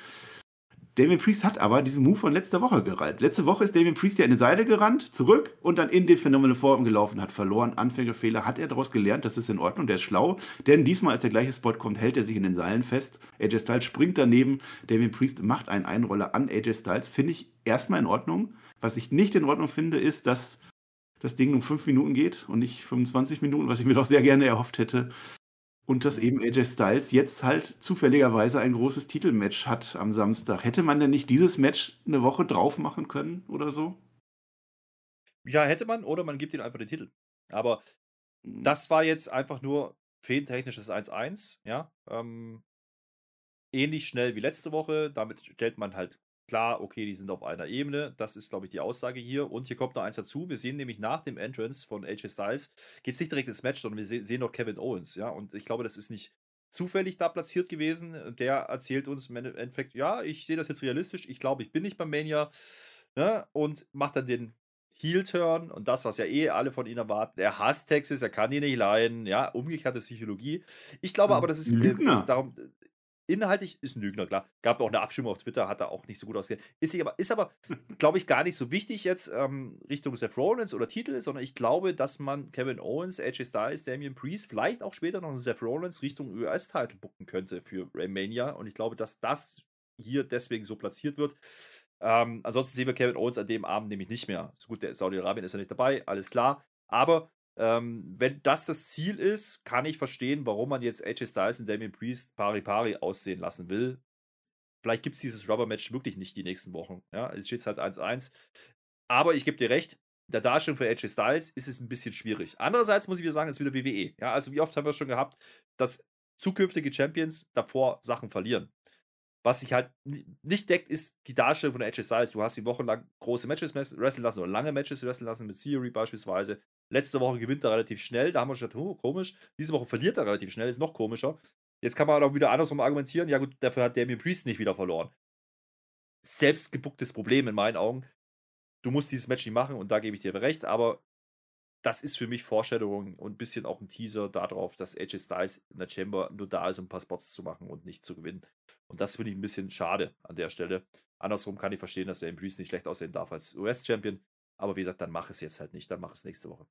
Damien Priest hat aber diesen Move von letzter Woche gereiht. Letzte Woche ist Damien Priest ja in eine Seite gerannt, zurück und dann in den Phänomenal Form gelaufen, hat verloren. Anfängerfehler hat er daraus gelernt, das ist in Ordnung, der ist schlau. Denn diesmal, als der gleiche Spot kommt, hält er sich in den Seilen fest. AJ Styles springt daneben, Damien Priest macht einen Einroller an AJ Styles. Finde ich erstmal in Ordnung. Was ich nicht in Ordnung finde, ist, dass das Ding um fünf Minuten geht und nicht 25 Minuten, was ich mir doch sehr gerne erhofft hätte und dass eben AJ Styles jetzt halt zufälligerweise ein großes Titelmatch hat am Samstag. Hätte man denn nicht dieses Match eine Woche drauf machen können oder so? Ja, hätte man, oder man gibt ihm einfach den Titel. Aber hm. das war jetzt einfach nur fädentechnisches 1-1, ja. Ähm, ähnlich schnell wie letzte Woche. Damit stellt man halt klar, okay, die sind auf einer Ebene. Das ist, glaube ich, die Aussage hier. Und hier kommt noch eins dazu. Wir sehen nämlich nach dem Entrance von AJ Styles, geht es nicht direkt ins Match, sondern wir sehen noch Kevin Owens, ja. Und ich glaube, das ist nicht zufällig da platziert gewesen. Der erzählt uns im Endeffekt, ja, ich sehe das jetzt realistisch. Ich glaube, ich bin nicht beim Mania. Ne? Und macht dann den Heel-Turn und das, was ja eh alle von ihm erwarten. Er hasst Texas, er kann ihn nicht leiden. Ja, umgekehrte Psychologie. Ich glaube aber, das ist, äh, darum, Inhaltlich ist ein Lügner, klar. Gab auch eine Abstimmung auf Twitter, hat er auch nicht so gut ausgesehen. Ist aber, ist aber *laughs* glaube ich, gar nicht so wichtig jetzt ähm, Richtung Seth Rollins oder Titel, sondern ich glaube, dass man Kevin Owens, AJ Styles, Damian Priest, vielleicht auch später noch einen Seth Rollins Richtung US-Titel bucken könnte für Raymania. Und ich glaube, dass das hier deswegen so platziert wird. Ähm, ansonsten sehen wir Kevin Owens an dem Abend nämlich nicht mehr. So gut, der Saudi-Arabien ist ja nicht dabei, alles klar. Aber ähm, wenn das das Ziel ist, kann ich verstehen, warum man jetzt AJ Styles und Damien Priest pari pari aussehen lassen will. Vielleicht gibt es dieses Rubber-Match wirklich nicht die nächsten Wochen. Ja, es steht halt 1-1. Aber ich gebe dir recht, der Darstellung für AJ Styles ist es ein bisschen schwierig. Andererseits muss ich wieder sagen, es ist wieder WWE. Ja, also wie oft haben wir schon gehabt, dass zukünftige Champions davor Sachen verlieren. Was sich halt nicht deckt, ist die Darstellung von AJ Styles. Du hast die Woche lang große Matches wresteln lassen oder lange Matches wresteln lassen mit Theory beispielsweise. Letzte Woche gewinnt er relativ schnell. Da haben wir schon gedacht, oh, komisch. Diese Woche verliert er relativ schnell. Ist noch komischer. Jetzt kann man auch wieder andersrum argumentieren. Ja, gut, dafür hat Damien Priest nicht wieder verloren. Selbstgebucktes Problem in meinen Augen. Du musst dieses Match nicht machen und da gebe ich dir recht, aber das ist für mich Vorstellung und ein bisschen auch ein Teaser darauf, dass AJ Styles in der Chamber nur da ist, um ein paar Spots zu machen und nicht zu gewinnen. Und das finde ich ein bisschen schade an der Stelle. Andersrum kann ich verstehen, dass der Priest nicht schlecht aussehen darf als US-Champion. Aber wie gesagt, dann mach es jetzt halt nicht, dann mach es nächste Woche.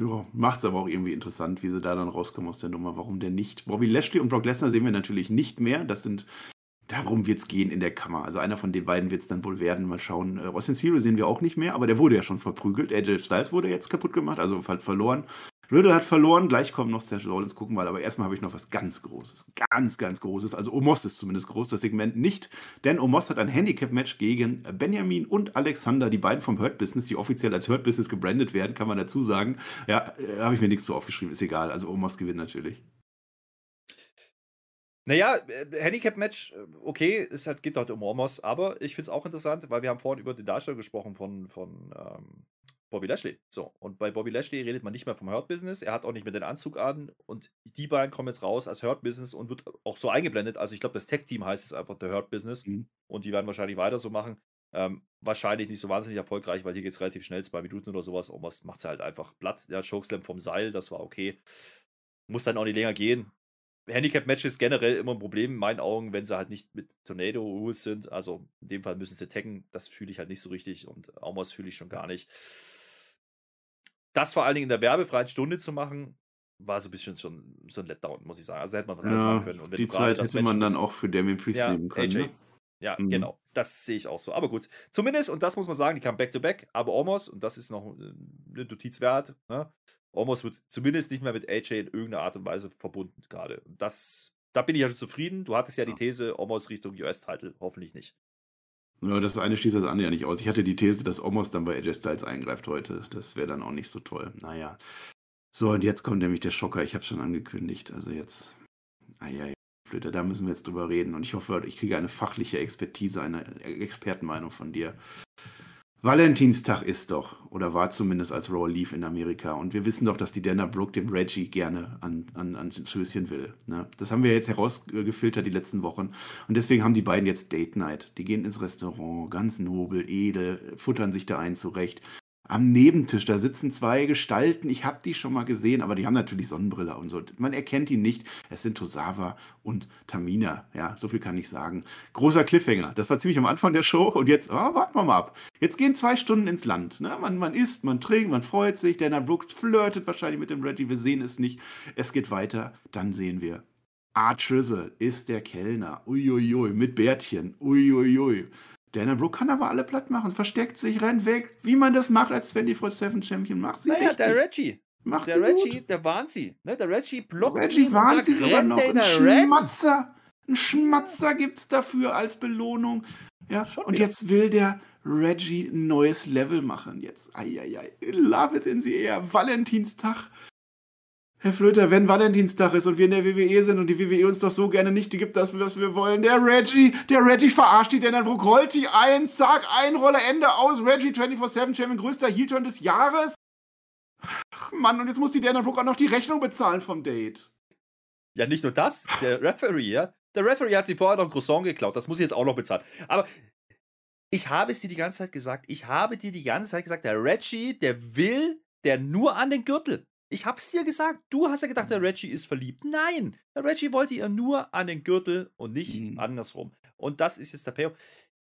Ja, es aber auch irgendwie interessant, wie sie da dann rauskommen aus der Nummer. Warum denn nicht? Bobby Lashley und Brock Lesnar sehen wir natürlich nicht mehr. Das sind, darum wird es gehen in der Kammer. Also einer von den beiden wird es dann wohl werden. Mal schauen. Äh, Austin Theory sehen wir auch nicht mehr, aber der wurde ja schon verprügelt. AJ Styles wurde jetzt kaputt gemacht, also halt verloren. Riddle hat verloren, gleich kommt noch Seth Rollins, gucken wir mal. Aber erstmal habe ich noch was ganz Großes. Ganz, ganz Großes. Also Omos ist zumindest groß, das Segment nicht. Denn Omos hat ein Handicap-Match gegen Benjamin und Alexander, die beiden vom Hurt Business, die offiziell als Hurt Business gebrandet werden, kann man dazu sagen. Ja, äh, habe ich mir nichts zu aufgeschrieben, ist egal. Also Omos gewinnt natürlich. Naja, äh, Handicap-Match, äh, okay, es geht heute um Omos, aber ich finde es auch interessant, weil wir haben vorhin über die Darstellung gesprochen von, von ähm, Bobby Lashley. So, und bei Bobby Lashley redet man nicht mehr vom Hurt Business. Er hat auch nicht mehr den Anzug an. Und die beiden kommen jetzt raus als Hurt Business und wird auch so eingeblendet. Also, ich glaube, das Tech-Team heißt jetzt einfach der Hurt Business. Mhm. Und die werden wahrscheinlich weiter so machen. Ähm, wahrscheinlich nicht so wahnsinnig erfolgreich, weil hier geht es relativ schnell, zwei Minuten oder sowas. Was macht es halt einfach platt. Der Chokeslam vom Seil, das war okay. Muss dann auch nicht länger gehen. Handicap-Matches generell immer ein Problem in meinen Augen, wenn sie halt nicht mit Tornado Rules sind. Also in dem Fall müssen sie taggen. Das fühle ich halt nicht so richtig und Aumos fühle ich schon gar nicht das vor allen Dingen in der werbefreien Stunde zu machen, war so ein bisschen schon so ein Letdown, muss ich sagen. Also hätte man was ja, machen können. Und die Zeit hätte man dann auch für Damien Priest ja, nehmen können. AJ, ne? Ja, mhm. genau. Das sehe ich auch so. Aber gut, zumindest, und das muss man sagen, die kam back-to-back, -back, aber Omos, und das ist noch äh, eine Notiz wert, ne? Omos wird zumindest nicht mehr mit AJ in irgendeiner Art und Weise verbunden gerade. Das, da bin ich ja schon zufrieden. Du hattest ja, ja. die These, Omos Richtung US-Title, hoffentlich nicht. Ja, das eine schließt das andere ja nicht aus. Ich hatte die These, dass Omos dann bei AJ Styles eingreift heute. Das wäre dann auch nicht so toll. Naja. So, und jetzt kommt nämlich der Schocker. Ich habe schon angekündigt. Also jetzt. Naja, Blöde, da müssen wir jetzt drüber reden. Und ich hoffe, ich kriege eine fachliche Expertise, eine Expertenmeinung von dir. Valentinstag ist doch, oder war zumindest als Raw Leaf in Amerika. Und wir wissen doch, dass die Dana Brooke dem Reggie gerne an, an, ans Schößchen will. Ne? Das haben wir jetzt herausgefiltert die letzten Wochen. Und deswegen haben die beiden jetzt Date Night. Die gehen ins Restaurant, ganz nobel, edel, futtern sich da ein zurecht am Nebentisch. Da sitzen zwei Gestalten. Ich habe die schon mal gesehen, aber die haben natürlich Sonnenbrille und so. Man erkennt die nicht. Es sind Tosawa und Tamina. Ja, so viel kann ich sagen. Großer Cliffhanger. Das war ziemlich am Anfang der Show und jetzt, oh, warten wir mal ab. Jetzt gehen zwei Stunden ins Land. Ne? Man, man isst, man trinkt, man freut sich. Dana Brooks flirtet wahrscheinlich mit dem Reggie. Wir sehen es nicht. Es geht weiter. Dann sehen wir. Art Trizzle ist der Kellner. Uiuiui, mit Bärtchen. Uiuiui. Dana Brooke kann aber alle platt machen, versteckt sich, rennt weg, wie man das macht als 24-7 Champion. Macht sie naja, richtig. der Reggie. Macht der Reggie, gut. der warnt sie. Ne? Der Reggie blockt Reggie ihn warnt sie sogar noch. Ein Schmatzer. Ein Schmatzer gibt's dafür als Belohnung. Ja, Schon und wieder. jetzt will der Reggie ein neues Level machen. Jetzt, eieiei, love it in the air, Valentinstag. Herr Flöter, wenn Valentinstag ist und wir in der WWE sind und die WWE uns doch so gerne nicht gibt, das, was wir wollen. Der Reggie, der Reggie verarscht die Dana-Brooke, rollt die ein, zack, ein Roller, Ende aus. Reggie 24-7 Champion, größter Heel-Turn des Jahres. Ach Mann, und jetzt muss die Dana-Brooke auch noch die Rechnung bezahlen vom Date. Ja, nicht nur das, der Referee, ja. Der Referee hat sie vorher noch ein Croissant geklaut, das muss ich jetzt auch noch bezahlen. Aber ich habe es dir die ganze Zeit gesagt, ich habe dir die ganze Zeit gesagt, der Reggie, der will, der nur an den Gürtel. Ich hab's dir gesagt. Du hast ja gedacht, der Reggie ist verliebt. Nein, der Reggie wollte ihr nur an den Gürtel und nicht mhm. andersrum. Und das ist jetzt der Payoff.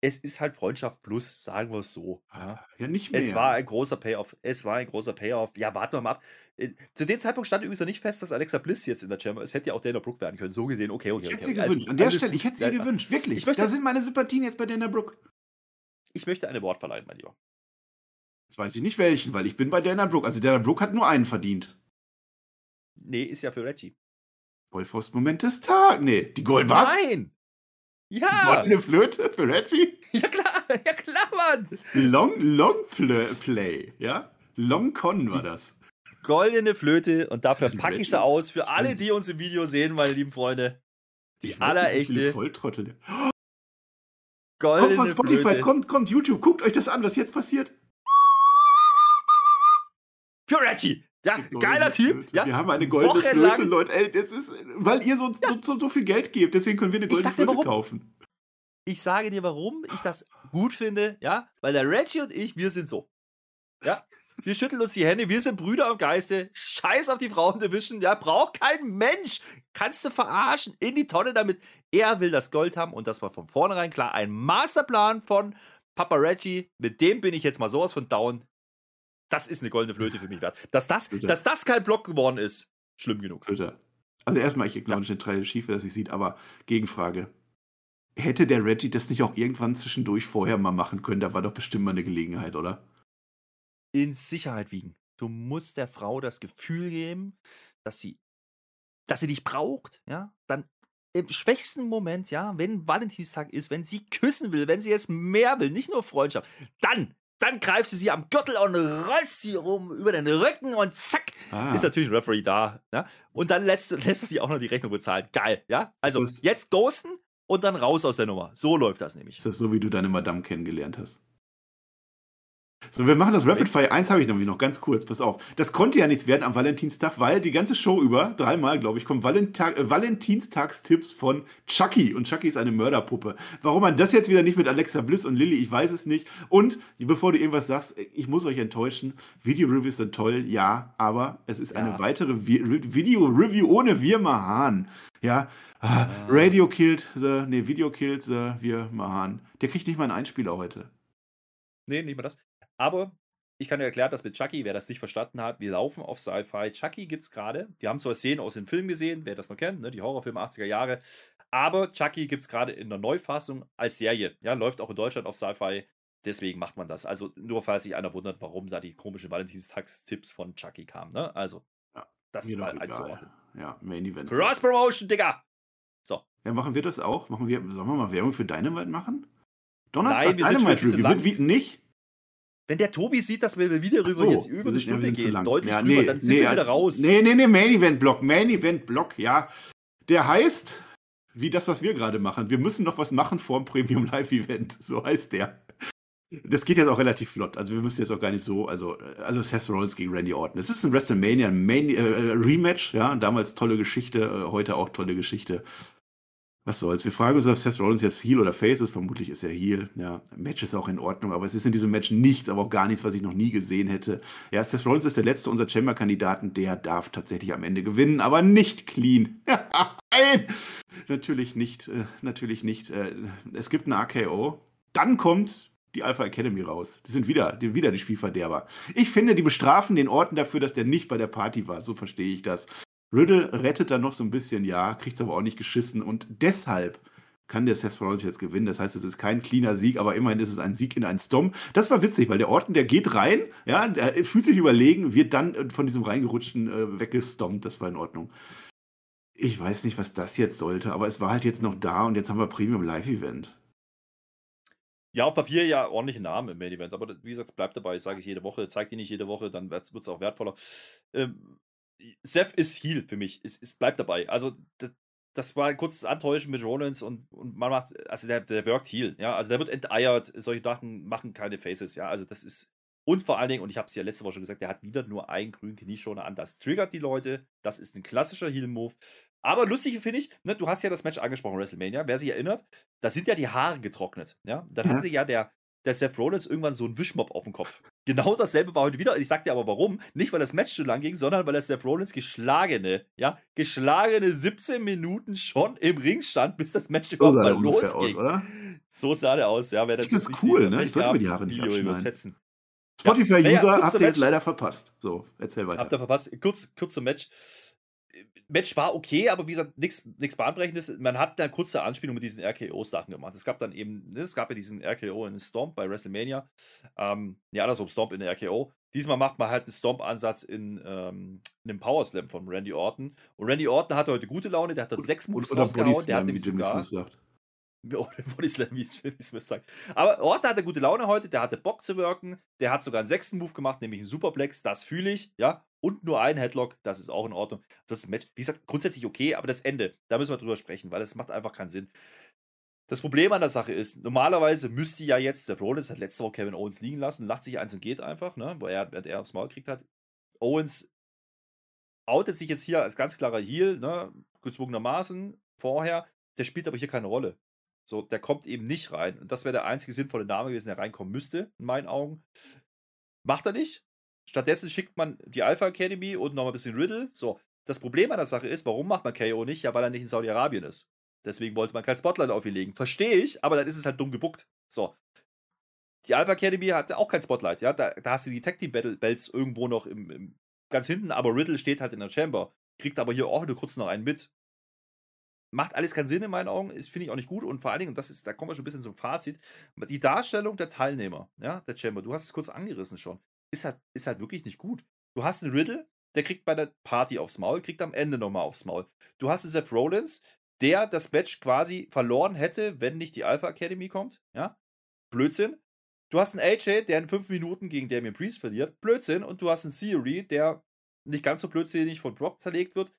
Es ist halt Freundschaft plus, sagen wir es so. Ja, ja nicht mehr. Es war ein großer Payoff. Es war ein großer Payoff. Ja, warten wir mal ab. Äh, zu dem Zeitpunkt stand übrigens noch nicht fest, dass Alexa Bliss jetzt in der Chamber ist. Es hätte ja auch Dana Brooke werden können. So gesehen, okay, okay. Ich hätte okay. sie also, gewünscht. An der Stelle, ich hätte sie gewünscht. Wirklich. Ich möchte, da sind meine Sympathien jetzt bei Dana Brooke. Ich möchte eine Award verleihen, mein Lieber. Jetzt weiß ich nicht welchen, weil ich bin bei Dana Brooke. Also Dana Brooke hat nur einen verdient. Nee, ist ja für Reggie. Goldfaust-Moment des Tages. Nee, die Gold was? Nein! Ja! Eine Flöte für Reggie? *laughs* Ja klar, ja klar, Mann! Long, long play, ja? Long Con war das. Goldene Flöte und dafür packe ich sie aus für alle, die uns im Video sehen, meine lieben Freunde. Die allerechte. Volltrottel. Goldene kommt von Spotify, Flöte. kommt, kommt YouTube, guckt euch das an, was jetzt passiert. Für Reggie! Ja, geiler Typ. Ja, wir haben eine goldene Wochenlang. Flöte, Leute. Ey, das ist, weil ihr so, ja. so, so, viel Geld gebt, deswegen können wir eine goldene Flöte warum. kaufen. Ich sage dir, warum ich das gut finde, ja, weil der Reggie und ich, wir sind so. Ja, wir schütteln uns die Hände, wir sind Brüder am Geiste. Scheiß auf die Frauen Division, ja, braucht kein Mensch. Kannst du verarschen in die Tonne damit. Er will das Gold haben und das war von vornherein klar. Ein Masterplan von Papa Reggie, mit dem bin ich jetzt mal sowas von down. Das ist eine goldene Flöte für mich wert. Dass das, dass das kein Block geworden ist, schlimm genug. Flöte. Also erstmal, ich glaube ja. den Teil Schiefe, dass ich sieht, aber Gegenfrage. Hätte der Reggie das nicht auch irgendwann zwischendurch vorher mal machen können? Da war doch bestimmt mal eine Gelegenheit, oder? In Sicherheit wiegen. Du musst der Frau das Gefühl geben, dass sie, dass sie dich braucht, ja, dann im schwächsten Moment, ja, wenn Valentinstag ist, wenn sie küssen will, wenn sie jetzt mehr will, nicht nur Freundschaft, dann dann greifst du sie am Gürtel und rollst sie rum über den Rücken und zack, ah. ist natürlich ein Referee da. Ja? Und dann lässt, *laughs* lässt du sie auch noch die Rechnung bezahlen. Geil, ja? Also jetzt ghosten und dann raus aus der Nummer. So läuft das nämlich. Ist das so, wie du deine Madame kennengelernt hast? So, wir machen das Rapid Fire. Eins habe ich nämlich noch ganz kurz, pass auf. Das konnte ja nichts werden am Valentinstag, weil die ganze Show über, dreimal glaube ich, kommen Valentag, äh, Valentinstagstipps von Chucky. Und Chucky ist eine Mörderpuppe. Warum man das jetzt wieder nicht mit Alexa Bliss und Lilly, ich weiß es nicht. Und bevor du irgendwas sagst, ich muss euch enttäuschen, Video-Reviews sind toll, ja, aber es ist ja. eine weitere Video-Review ohne Wir Mahan. Ja, ah, Radio killed the, nee, Video killed the Wir Mahan. Der kriegt nicht mal einen Einspieler heute. Nee, nicht mal das. Aber ich kann dir erklären, dass mit Chucky, wer das nicht verstanden hat, wir laufen auf Sci-Fi. Chucky gibt es gerade. Wir haben zwar Szenen aus dem Film gesehen, wer das noch kennt, ne, die Horrorfilme 80er Jahre. Aber Chucky gibt es gerade in der Neufassung als Serie. Ja, läuft auch in Deutschland auf Sci-Fi. Deswegen macht man das. Also nur falls sich einer wundert, warum da die komischen Valentinstagstipps von Chucky kamen. Ne? Also, ja, das ist mal einzuordnen. Ja, Main Event. Cross Promotion, Digga! So. Ja, machen wir das auch? Machen wir, sollen wir mal Werbung für Dynamite machen? Donnerstag Nein, wir Dynamite Review. Wird nicht? Wenn der Tobi sieht, dass wir wieder rüber so, jetzt über eine Stunde gehen, deutlich ja, drüber, nee, dann sind nee, wir wieder raus. Nee, nee, nee, Main Event Block, Main Event Block, ja. Der heißt, wie das, was wir gerade machen. Wir müssen noch was machen vor dem Premium Live Event. So heißt der. Das geht jetzt auch relativ flott. Also wir müssen jetzt auch gar nicht so, also, also Seth Rollins gegen Randy Orton. Es ist ein WrestleMania Main, äh, Rematch, ja, damals tolle Geschichte, äh, heute auch tolle Geschichte was soll's. Wir fragen uns, ob Seth Rollins jetzt Heel oder Face ist. Vermutlich ist er Heel. Ja, Match ist auch in Ordnung, aber es ist in diesem Match nichts, aber auch gar nichts, was ich noch nie gesehen hätte. Ja, Seth Rollins ist der letzte unserer Chamber-Kandidaten. Der darf tatsächlich am Ende gewinnen, aber nicht clean. *laughs* Nein! Natürlich nicht. Äh, natürlich nicht. Äh, es gibt ein AKO. Dann kommt die Alpha Academy raus. Die sind wieder, die, wieder die Spielverderber. Ich finde, die bestrafen den Orten dafür, dass der nicht bei der Party war. So verstehe ich das. Riddle rettet dann noch so ein bisschen, ja, kriegt es aber auch nicht geschissen und deshalb kann der Seth Rollins jetzt gewinnen. Das heißt, es ist kein cleaner Sieg, aber immerhin ist es ein Sieg in einen Stomp. Das war witzig, weil der Orton, der geht rein, ja, der fühlt sich überlegen, wird dann äh, von diesem reingerutschten äh, weggestompt. Das war in Ordnung. Ich weiß nicht, was das jetzt sollte, aber es war halt jetzt noch da und jetzt haben wir Premium Live Event. Ja, auf Papier ja ordentliche Namen im Main Event, aber wie gesagt, bleibt dabei, sage ich jede Woche, zeigt die nicht jede Woche, dann wird es auch wertvoller. Ähm, Seth ist Heal für mich. Es, es bleibt dabei. Also, das, das war ein kurzes Antäuschen mit Rollins und, und man macht, also der, der wirkt Heal, ja. Also der wird enteiert, solche Sachen machen keine Faces, ja. Also das ist, und vor allen Dingen, und ich habe es ja letzte Woche schon gesagt, der hat wieder nur einen grünen Knieschoner an. Das triggert die Leute. Das ist ein klassischer Heal-Move. Aber lustig finde ich, ne, du hast ja das Match angesprochen, WrestleMania. Wer sich erinnert, da sind ja die Haare getrocknet. Ja? Dann hatte ja der, der Seth Rollins irgendwann so einen Wischmob auf dem Kopf. Genau dasselbe war heute wieder. Ich sag dir aber warum. Nicht, weil das Match zu lang ging, sondern weil der Seth Rollins geschlagene, ja, geschlagene 17 Minuten schon im Ring stand, bis das Match so überhaupt mal losging. Aus, so sah der aus, ja. Wer das, das ist cool, sieht, ne? Ich sollte mir die Haare nicht abschneiden. Spotify-User ja, naja, habt ihr jetzt leider verpasst. So, erzähl weiter. Habt ihr verpasst. Kurz, kurz zum Match. Match war okay, aber wie gesagt, nichts Bahnbrechendes. Man hat eine kurze Anspielung mit diesen RKO-Sachen gemacht. Es gab dann eben, ne, es gab ja diesen RKO in Stomp bei WrestleMania. Ähm, ja, andersrum, Stomp in der RKO. Diesmal macht man halt einen Stomp-Ansatz in, ähm, in einem Power Slam von Randy Orton. Und Randy Orton hatte heute gute Laune, der hat dort sechs Moves rausgehauen. Der hat nämlich sogar. *laughs* Bodyslam, wie Smith sagt. Aber Orta hatte gute Laune heute, der hatte Bock zu wirken, der hat sogar einen sechsten Move gemacht, nämlich einen Superplex, das fühle ich, ja. Und nur ein Headlock, das ist auch in Ordnung. Das Match, wie gesagt, grundsätzlich okay, aber das Ende, da müssen wir drüber sprechen, weil das macht einfach keinen Sinn. Das Problem an der Sache ist, normalerweise müsste ja jetzt, der Rollins hat letzte Woche Kevin Owens liegen lassen, lacht sich eins und geht einfach, ne, wo er, während er aufs Maul gekriegt hat. Owens outet sich jetzt hier als ganz klarer Heal, ne, gezwungenermaßen vorher, der spielt aber hier keine Rolle. So, der kommt eben nicht rein. Und das wäre der einzige sinnvolle Name gewesen, der reinkommen müsste, in meinen Augen. Macht er nicht. Stattdessen schickt man die Alpha Academy und noch ein bisschen Riddle. So, das Problem an der Sache ist, warum macht man KO nicht? Ja, weil er nicht in Saudi-Arabien ist. Deswegen wollte man kein Spotlight auf ihn legen. Verstehe ich, aber dann ist es halt dumm gebuckt. So. Die Alpha Academy hatte auch kein Spotlight, ja. Da, da hast du die Tag Team Battle Bells irgendwo noch im, im, ganz hinten, aber Riddle steht halt in der Chamber. Kriegt aber hier auch nur kurz noch einen mit macht alles keinen Sinn in meinen Augen, ist finde ich auch nicht gut und vor allen Dingen, das ist, da kommen wir schon ein bisschen zum Fazit, die Darstellung der Teilnehmer, ja, der Chamber, du hast es kurz angerissen schon, ist halt, ist halt wirklich nicht gut. Du hast einen Riddle, der kriegt bei der Party aufs Maul, kriegt am Ende nochmal aufs Maul. Du hast einen Seth Rollins, der das Match quasi verloren hätte, wenn nicht die Alpha Academy kommt, ja, Blödsinn. Du hast einen AJ, der in fünf Minuten gegen Damien Priest verliert, Blödsinn. Und du hast einen Theory, der nicht ganz so blödsinnig von Brock zerlegt wird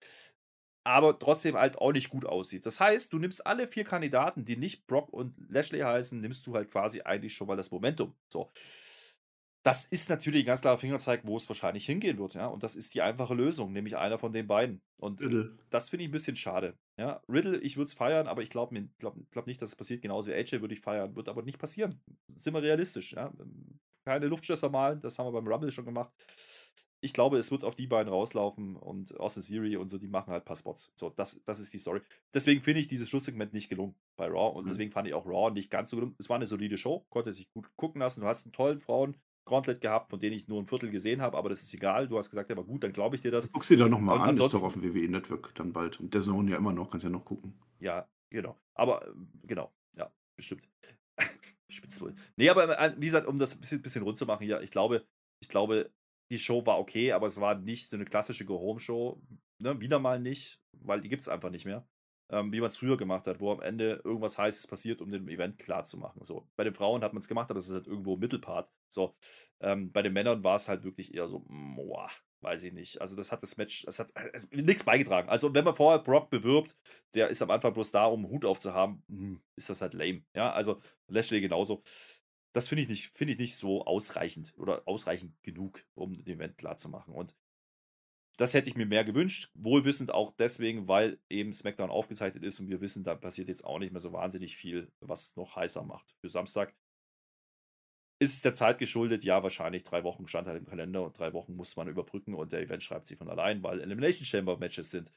aber trotzdem halt auch nicht gut aussieht. Das heißt, du nimmst alle vier Kandidaten, die nicht Brock und Lashley heißen, nimmst du halt quasi eigentlich schon mal das Momentum. So. Das ist natürlich ein ganz klarer Fingerzeig, wo es wahrscheinlich hingehen wird, ja. Und das ist die einfache Lösung, nämlich einer von den beiden. Und Riddle. das finde ich ein bisschen schade. Ja, Riddle, ich würde es feiern, aber ich glaube glaub, glaub nicht, dass es passiert. Genauso wie AJ würde ich feiern, wird aber nicht passieren. Sind wir realistisch, ja. Keine Luftschlösser malen, das haben wir beim Rumble schon gemacht ich glaube, es wird auf die beiden rauslaufen und Austin Theory und so, die machen halt ein paar Spots. So, das, das ist die Story. Deswegen finde ich dieses Schlusssegment nicht gelungen bei Raw und mhm. deswegen fand ich auch Raw nicht ganz so gelungen. Es war eine solide Show, konnte sich gut gucken lassen. Du hast einen tollen Frauen. Gauntlet gehabt, von denen ich nur ein Viertel gesehen habe, aber das ist egal. Du hast gesagt, ja, aber gut, dann glaube ich dir das. Guckst du dir doch nochmal an, ist doch auf dem WWE Network dann bald. Und der Zone ja immer noch, kannst ja noch gucken. Ja, genau. Aber, ähm, genau, ja, bestimmt. *laughs* Spitz wohl. Nee, aber äh, wie gesagt, um das ein bisschen, bisschen rund zu machen, ja, ich glaube, ich glaube, die Show war okay, aber es war nicht so eine klassische Go-Home-Show. Ne? Wieder mal nicht, weil die gibt es einfach nicht mehr. Ähm, wie man es früher gemacht hat, wo am Ende irgendwas Heißes passiert, um den Event klar zu machen. So, bei den Frauen hat man es gemacht, aber das ist halt irgendwo Mittelpart. So, ähm, bei den Männern war es halt wirklich eher so, boah, weiß ich nicht. Also, das hat das Match, das hat äh, nichts beigetragen. Also, wenn man vorher Brock bewirbt, der ist am Anfang bloß da, um einen Hut aufzuhaben, hm, ist das halt lame. Ja, also Lashley genauso das finde ich, nicht, find ich nicht so ausreichend oder ausreichend genug, um den Event klar zu machen. Und das hätte ich mir mehr gewünscht, wohlwissend auch deswegen, weil eben SmackDown aufgezeichnet ist und wir wissen, da passiert jetzt auch nicht mehr so wahnsinnig viel, was noch heißer macht. Für Samstag ist es der Zeit geschuldet, ja, wahrscheinlich drei Wochen stand halt im Kalender und drei Wochen muss man überbrücken und der Event schreibt sich von allein, weil Elimination Chamber Matches sind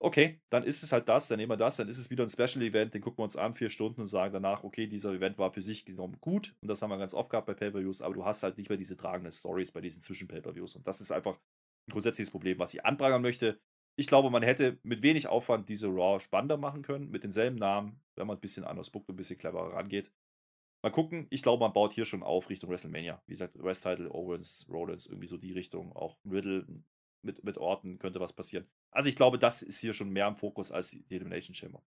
okay, dann ist es halt das, dann nehmen wir das, dann ist es wieder ein Special Event, den gucken wir uns an, vier Stunden und sagen danach, okay, dieser Event war für sich genommen gut und das haben wir ganz oft gehabt bei Pay-Per-Views, aber du hast halt nicht mehr diese tragenden Stories bei diesen Zwischen-Pay-Per-Views und das ist einfach ein grundsätzliches Problem, was ich anprangern möchte. Ich glaube, man hätte mit wenig Aufwand diese Raw spannender machen können, mit denselben Namen, wenn man ein bisschen anders buckt und ein bisschen cleverer rangeht. Mal gucken, ich glaube, man baut hier schon auf Richtung WrestleMania. Wie gesagt, West Title, Owens, Rollins, irgendwie so die Richtung. Auch Riddle, mit, mit Orten könnte was passieren. Also ich glaube, das ist hier schon mehr im Fokus als die Elimination Chamber.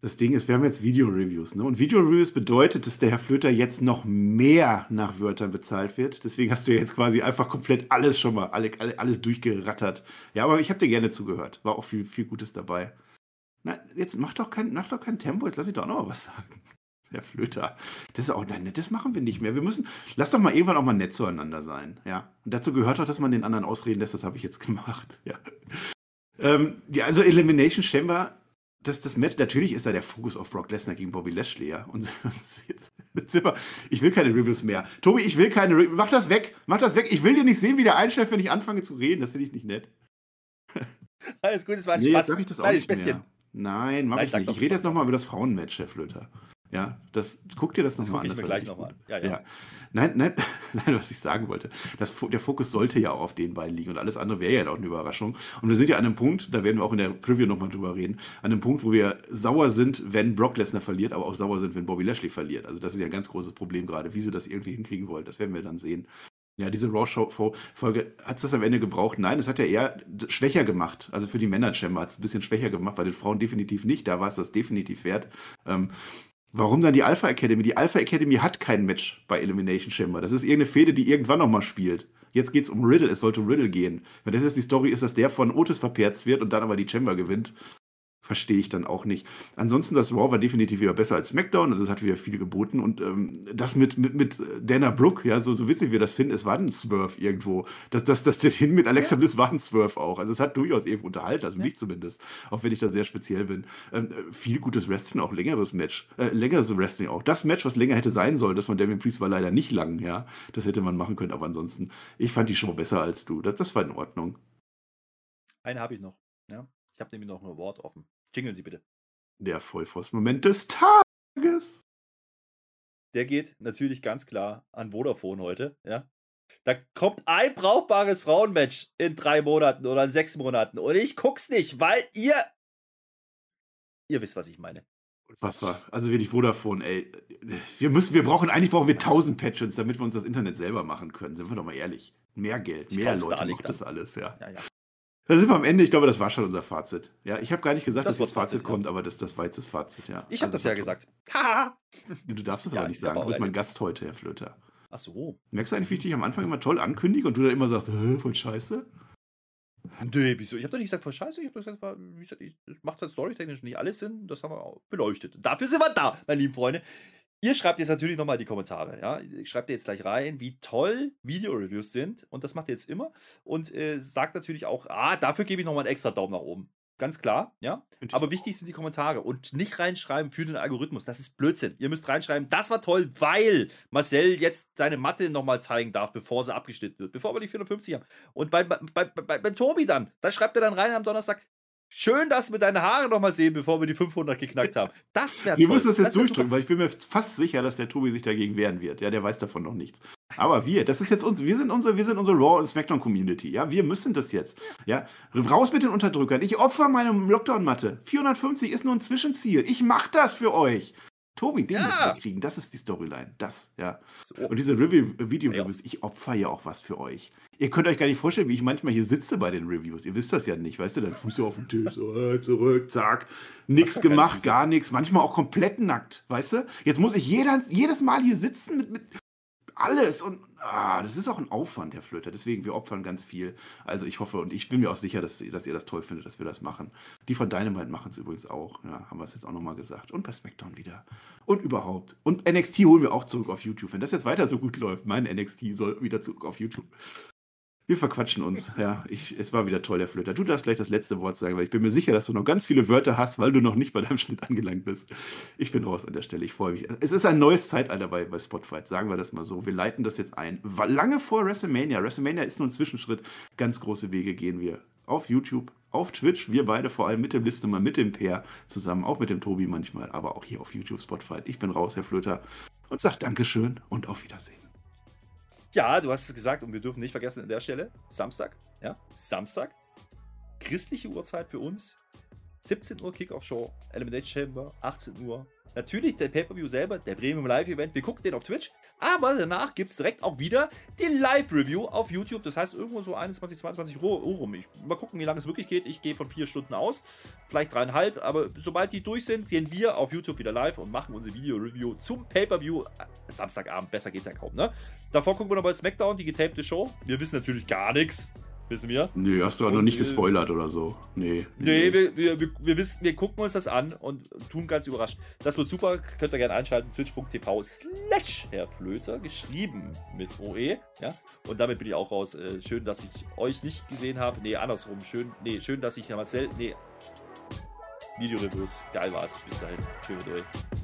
Das Ding ist, wir haben jetzt Video-Reviews, ne? Und Video-Reviews bedeutet, dass der Herr Flöter jetzt noch mehr nach Wörtern bezahlt wird. Deswegen hast du jetzt quasi einfach komplett alles schon mal, alle, alle, alles durchgerattert. Ja, aber ich habe dir gerne zugehört. War auch viel, viel Gutes dabei. Na, jetzt mach doch kein, mach doch kein Tempo, jetzt lass mich doch noch mal was sagen. Herr Flöter. Das ist auch, nein, das machen wir nicht mehr. Wir müssen, lass doch mal irgendwann auch mal nett zueinander sein. Ja. Und dazu gehört auch, dass man den anderen ausreden lässt. Das habe ich jetzt *laughs* gemacht. Ja. Ähm, ja, also Elimination Chamber das, das Match, natürlich ist da der Fokus auf Brock Lesnar gegen Bobby Lashley, ja. Und *laughs* ich will keine Reviews mehr. Tobi, ich will keine Reviews. Mach das weg. Mach das weg. Ich will dir nicht sehen, wie der einschläft, wenn ich anfange zu reden. Das finde ich nicht nett. *laughs* Alles gut, es war ein nee, Spaß. Sag ich das auch nicht mehr. Nein, mach Nein, ich nicht. Ich rede jetzt nochmal über das Frauenmatch, Herr Flöter. Ja, das, guck dir das nochmal an. Das ich mir gleich nochmal an. Ja, ja. ja. Nein, nein, *laughs* nein, was ich sagen wollte. Das, der Fokus sollte ja auch auf den beiden liegen und alles andere wäre ja auch eine Überraschung. Und wir sind ja an einem Punkt, da werden wir auch in der Preview nochmal drüber reden, an einem Punkt, wo wir sauer sind, wenn Brock Lesnar verliert, aber auch sauer sind, wenn Bobby Lashley verliert. Also das ist ja ein ganz großes Problem gerade, wie sie das irgendwie hinkriegen wollen. Das werden wir dann sehen. Ja, diese Raw-Folge, hat es das am Ende gebraucht? Nein, es hat ja eher schwächer gemacht. Also für die Männer-Chamber hat es ein bisschen schwächer gemacht, bei den Frauen definitiv nicht. Da war es das definitiv wert. Ähm, Warum dann die Alpha Academy? Die Alpha Academy hat kein Match bei Elimination Chamber. Das ist irgendeine Fehde, die irgendwann nochmal spielt. Jetzt geht es um Riddle, es sollte Riddle gehen. Wenn das jetzt die Story ist, dass der von Otis verperzt wird und dann aber die Chamber gewinnt, verstehe ich dann auch nicht. Ansonsten, das Raw war definitiv wieder besser als SmackDown, also es hat wieder viel geboten und ähm, das mit, mit, mit Dana Brooke, ja, so, so witzig wir das finden, es war ein Swerve irgendwo. Das, das, das, das hin mit Alexa ja. Bliss war ein Swerve auch. Also es hat durchaus irgendwo unterhalten, also ja. mich zumindest, auch wenn ich da sehr speziell bin. Ähm, viel gutes Wrestling, auch längeres Match, äh, längeres Wrestling auch. Das Match, was länger hätte sein sollen, das von Damien Priest war leider nicht lang, ja. Das hätte man machen können, aber ansonsten, ich fand die Show besser als du. Das, das war in Ordnung. Eine habe ich noch, ja. Ich habe nämlich noch ein Wort offen. Jingeln Sie bitte. Der Vollforce-Moment des Tages. Der geht natürlich ganz klar an Vodafone heute, ja. Da kommt ein brauchbares Frauenmatch in drei Monaten oder in sechs Monaten. Und ich guck's nicht, weil ihr. Ihr wisst, was ich meine. Was war? Also wirklich Vodafone, ey. Wir müssen, wir brauchen, eigentlich brauchen wir 1000 Patches, damit wir uns das Internet selber machen können. Sind wir doch mal ehrlich. Mehr Geld, mehr Leute, macht das alles, ja. ja, ja. Da sind wir am Ende. Ich glaube, das war schon unser Fazit. Ja, ich habe gar nicht gesagt, das dass das Fazit, Fazit kommt, ja. aber das, das war jetzt das Fazit, ja. Ich habe also das ja gesagt. *laughs* Haha. du darfst es ja, aber nicht sagen. Du bist mein Gast heute, Herr Flöter. Ach so. Merkst du eigentlich, wie ich dich am Anfang immer toll ankündige und du dann immer sagst, voll scheiße? Nö, wieso? Ich habe doch nicht gesagt, voll scheiße. Ich habe doch gesagt, wie gesagt, das macht halt storytechnisch nicht alles Sinn. Das haben wir auch beleuchtet. Dafür sind wir da, meine lieben Freunde. Ihr schreibt jetzt natürlich nochmal in die Kommentare. Ja? Schreibt ihr jetzt gleich rein, wie toll Video-Reviews sind. Und das macht ihr jetzt immer. Und äh, sagt natürlich auch, ah, dafür gebe ich nochmal einen extra Daumen nach oben. Ganz klar, ja. Aber wichtig sind die Kommentare und nicht reinschreiben für den Algorithmus. Das ist Blödsinn. Ihr müsst reinschreiben, das war toll, weil Marcel jetzt seine Matte nochmal zeigen darf, bevor sie abgeschnitten wird, bevor wir die 450 haben. Und bei, bei, bei, bei Tobi dann, da schreibt er dann rein am Donnerstag, Schön, dass wir deine Haare nochmal sehen, bevor wir die 500 geknackt haben. Das wäre Wir *laughs* müssen das jetzt das durchdrücken, weil ich bin mir fast sicher, dass der Tobi sich dagegen wehren wird. Ja, der weiß davon noch nichts. Aber wir, das ist jetzt uns, wir sind unsere, wir sind unsere Raw und Smackdown Community. Ja, wir müssen das jetzt. Ja, raus mit den Unterdrückern. Ich opfer meine Lockdown-Matte. 450 ist nur ein Zwischenziel. Ich mach das für euch. Tobi, den ja. müssen wir kriegen. Das ist die Storyline. Das, ja. So. Und diese Video-Reviews, ja. ich opfer ja auch was für euch. Ihr könnt euch gar nicht vorstellen, wie ich manchmal hier sitze bei den Reviews. Ihr wisst das ja nicht, weißt du? Dann Fuß auf den Tisch, so, äh, zurück, zack. Nichts *laughs* gemacht, gar nichts. Manchmal auch komplett nackt, weißt du? Jetzt muss ich jeder, jedes Mal hier sitzen mit, mit alles und ah, das ist auch ein Aufwand, Herr Flöter. Deswegen, wir opfern ganz viel. Also ich hoffe und ich bin mir auch sicher, dass, dass ihr das toll findet, dass wir das machen. Die von Dynamite machen es übrigens auch. Ja, haben wir es jetzt auch nochmal gesagt. Und bei SmackDown wieder. Und überhaupt. Und NXT holen wir auch zurück auf YouTube. Wenn das jetzt weiter so gut läuft, mein NXT soll wieder zurück auf YouTube. Wir verquatschen uns. Ja, ich, es war wieder toll, Herr Flöter. Du darfst gleich das letzte Wort sagen, weil ich bin mir sicher, dass du noch ganz viele Wörter hast, weil du noch nicht bei deinem Schnitt angelangt bist. Ich bin raus an der Stelle. Ich freue mich. Es ist ein neues Zeitalter bei, bei Spotify, sagen wir das mal so. Wir leiten das jetzt ein. Lange vor WrestleMania. WrestleMania ist nur ein Zwischenschritt. Ganz große Wege gehen wir. Auf YouTube, auf Twitch, wir beide vor allem mit dem Liste mal mit dem Peer zusammen, auch mit dem Tobi manchmal, aber auch hier auf YouTube, Spotify. Ich bin raus, Herr Flöter, und sag Dankeschön und auf Wiedersehen. Ja, du hast es gesagt und wir dürfen nicht vergessen an der Stelle, Samstag, ja, Samstag, christliche Uhrzeit für uns, 17 Uhr Kickoff-Show, Elimination Chamber, 18 Uhr. Natürlich der Pay-Per-View selber, der Premium Live-Event. Wir gucken den auf Twitch. Aber danach gibt es direkt auch wieder die Live-Review auf YouTube. Das heißt, irgendwo so 21, 22 Uhr rum. Ich, mal gucken, wie lange es wirklich geht. Ich gehe von vier Stunden aus. Vielleicht dreieinhalb. Aber sobald die durch sind, sehen wir auf YouTube wieder live und machen unsere Video-Review zum Pay-Per-View. Samstagabend, besser geht's ja kaum, ne? Davor gucken wir noch bei SmackDown, die getapte Show. Wir wissen natürlich gar nichts. Wissen wir? Nee, hast du aber noch nicht äh, gespoilert oder so. Nee. Nee, nee. Wir, wir, wir, wir, wissen, wir gucken uns das an und tun ganz überrascht. Das wird super, könnt ihr gerne einschalten. Twitch.tv slash Herr Flöter, geschrieben mit OE. Ja? Und damit bin ich auch raus. Äh, schön, dass ich euch nicht gesehen habe. Nee, andersrum. Schön, nee, schön, dass ich Marcel. Nee. Videoreviews. Geil war's. Bis dahin. Schön mit euch.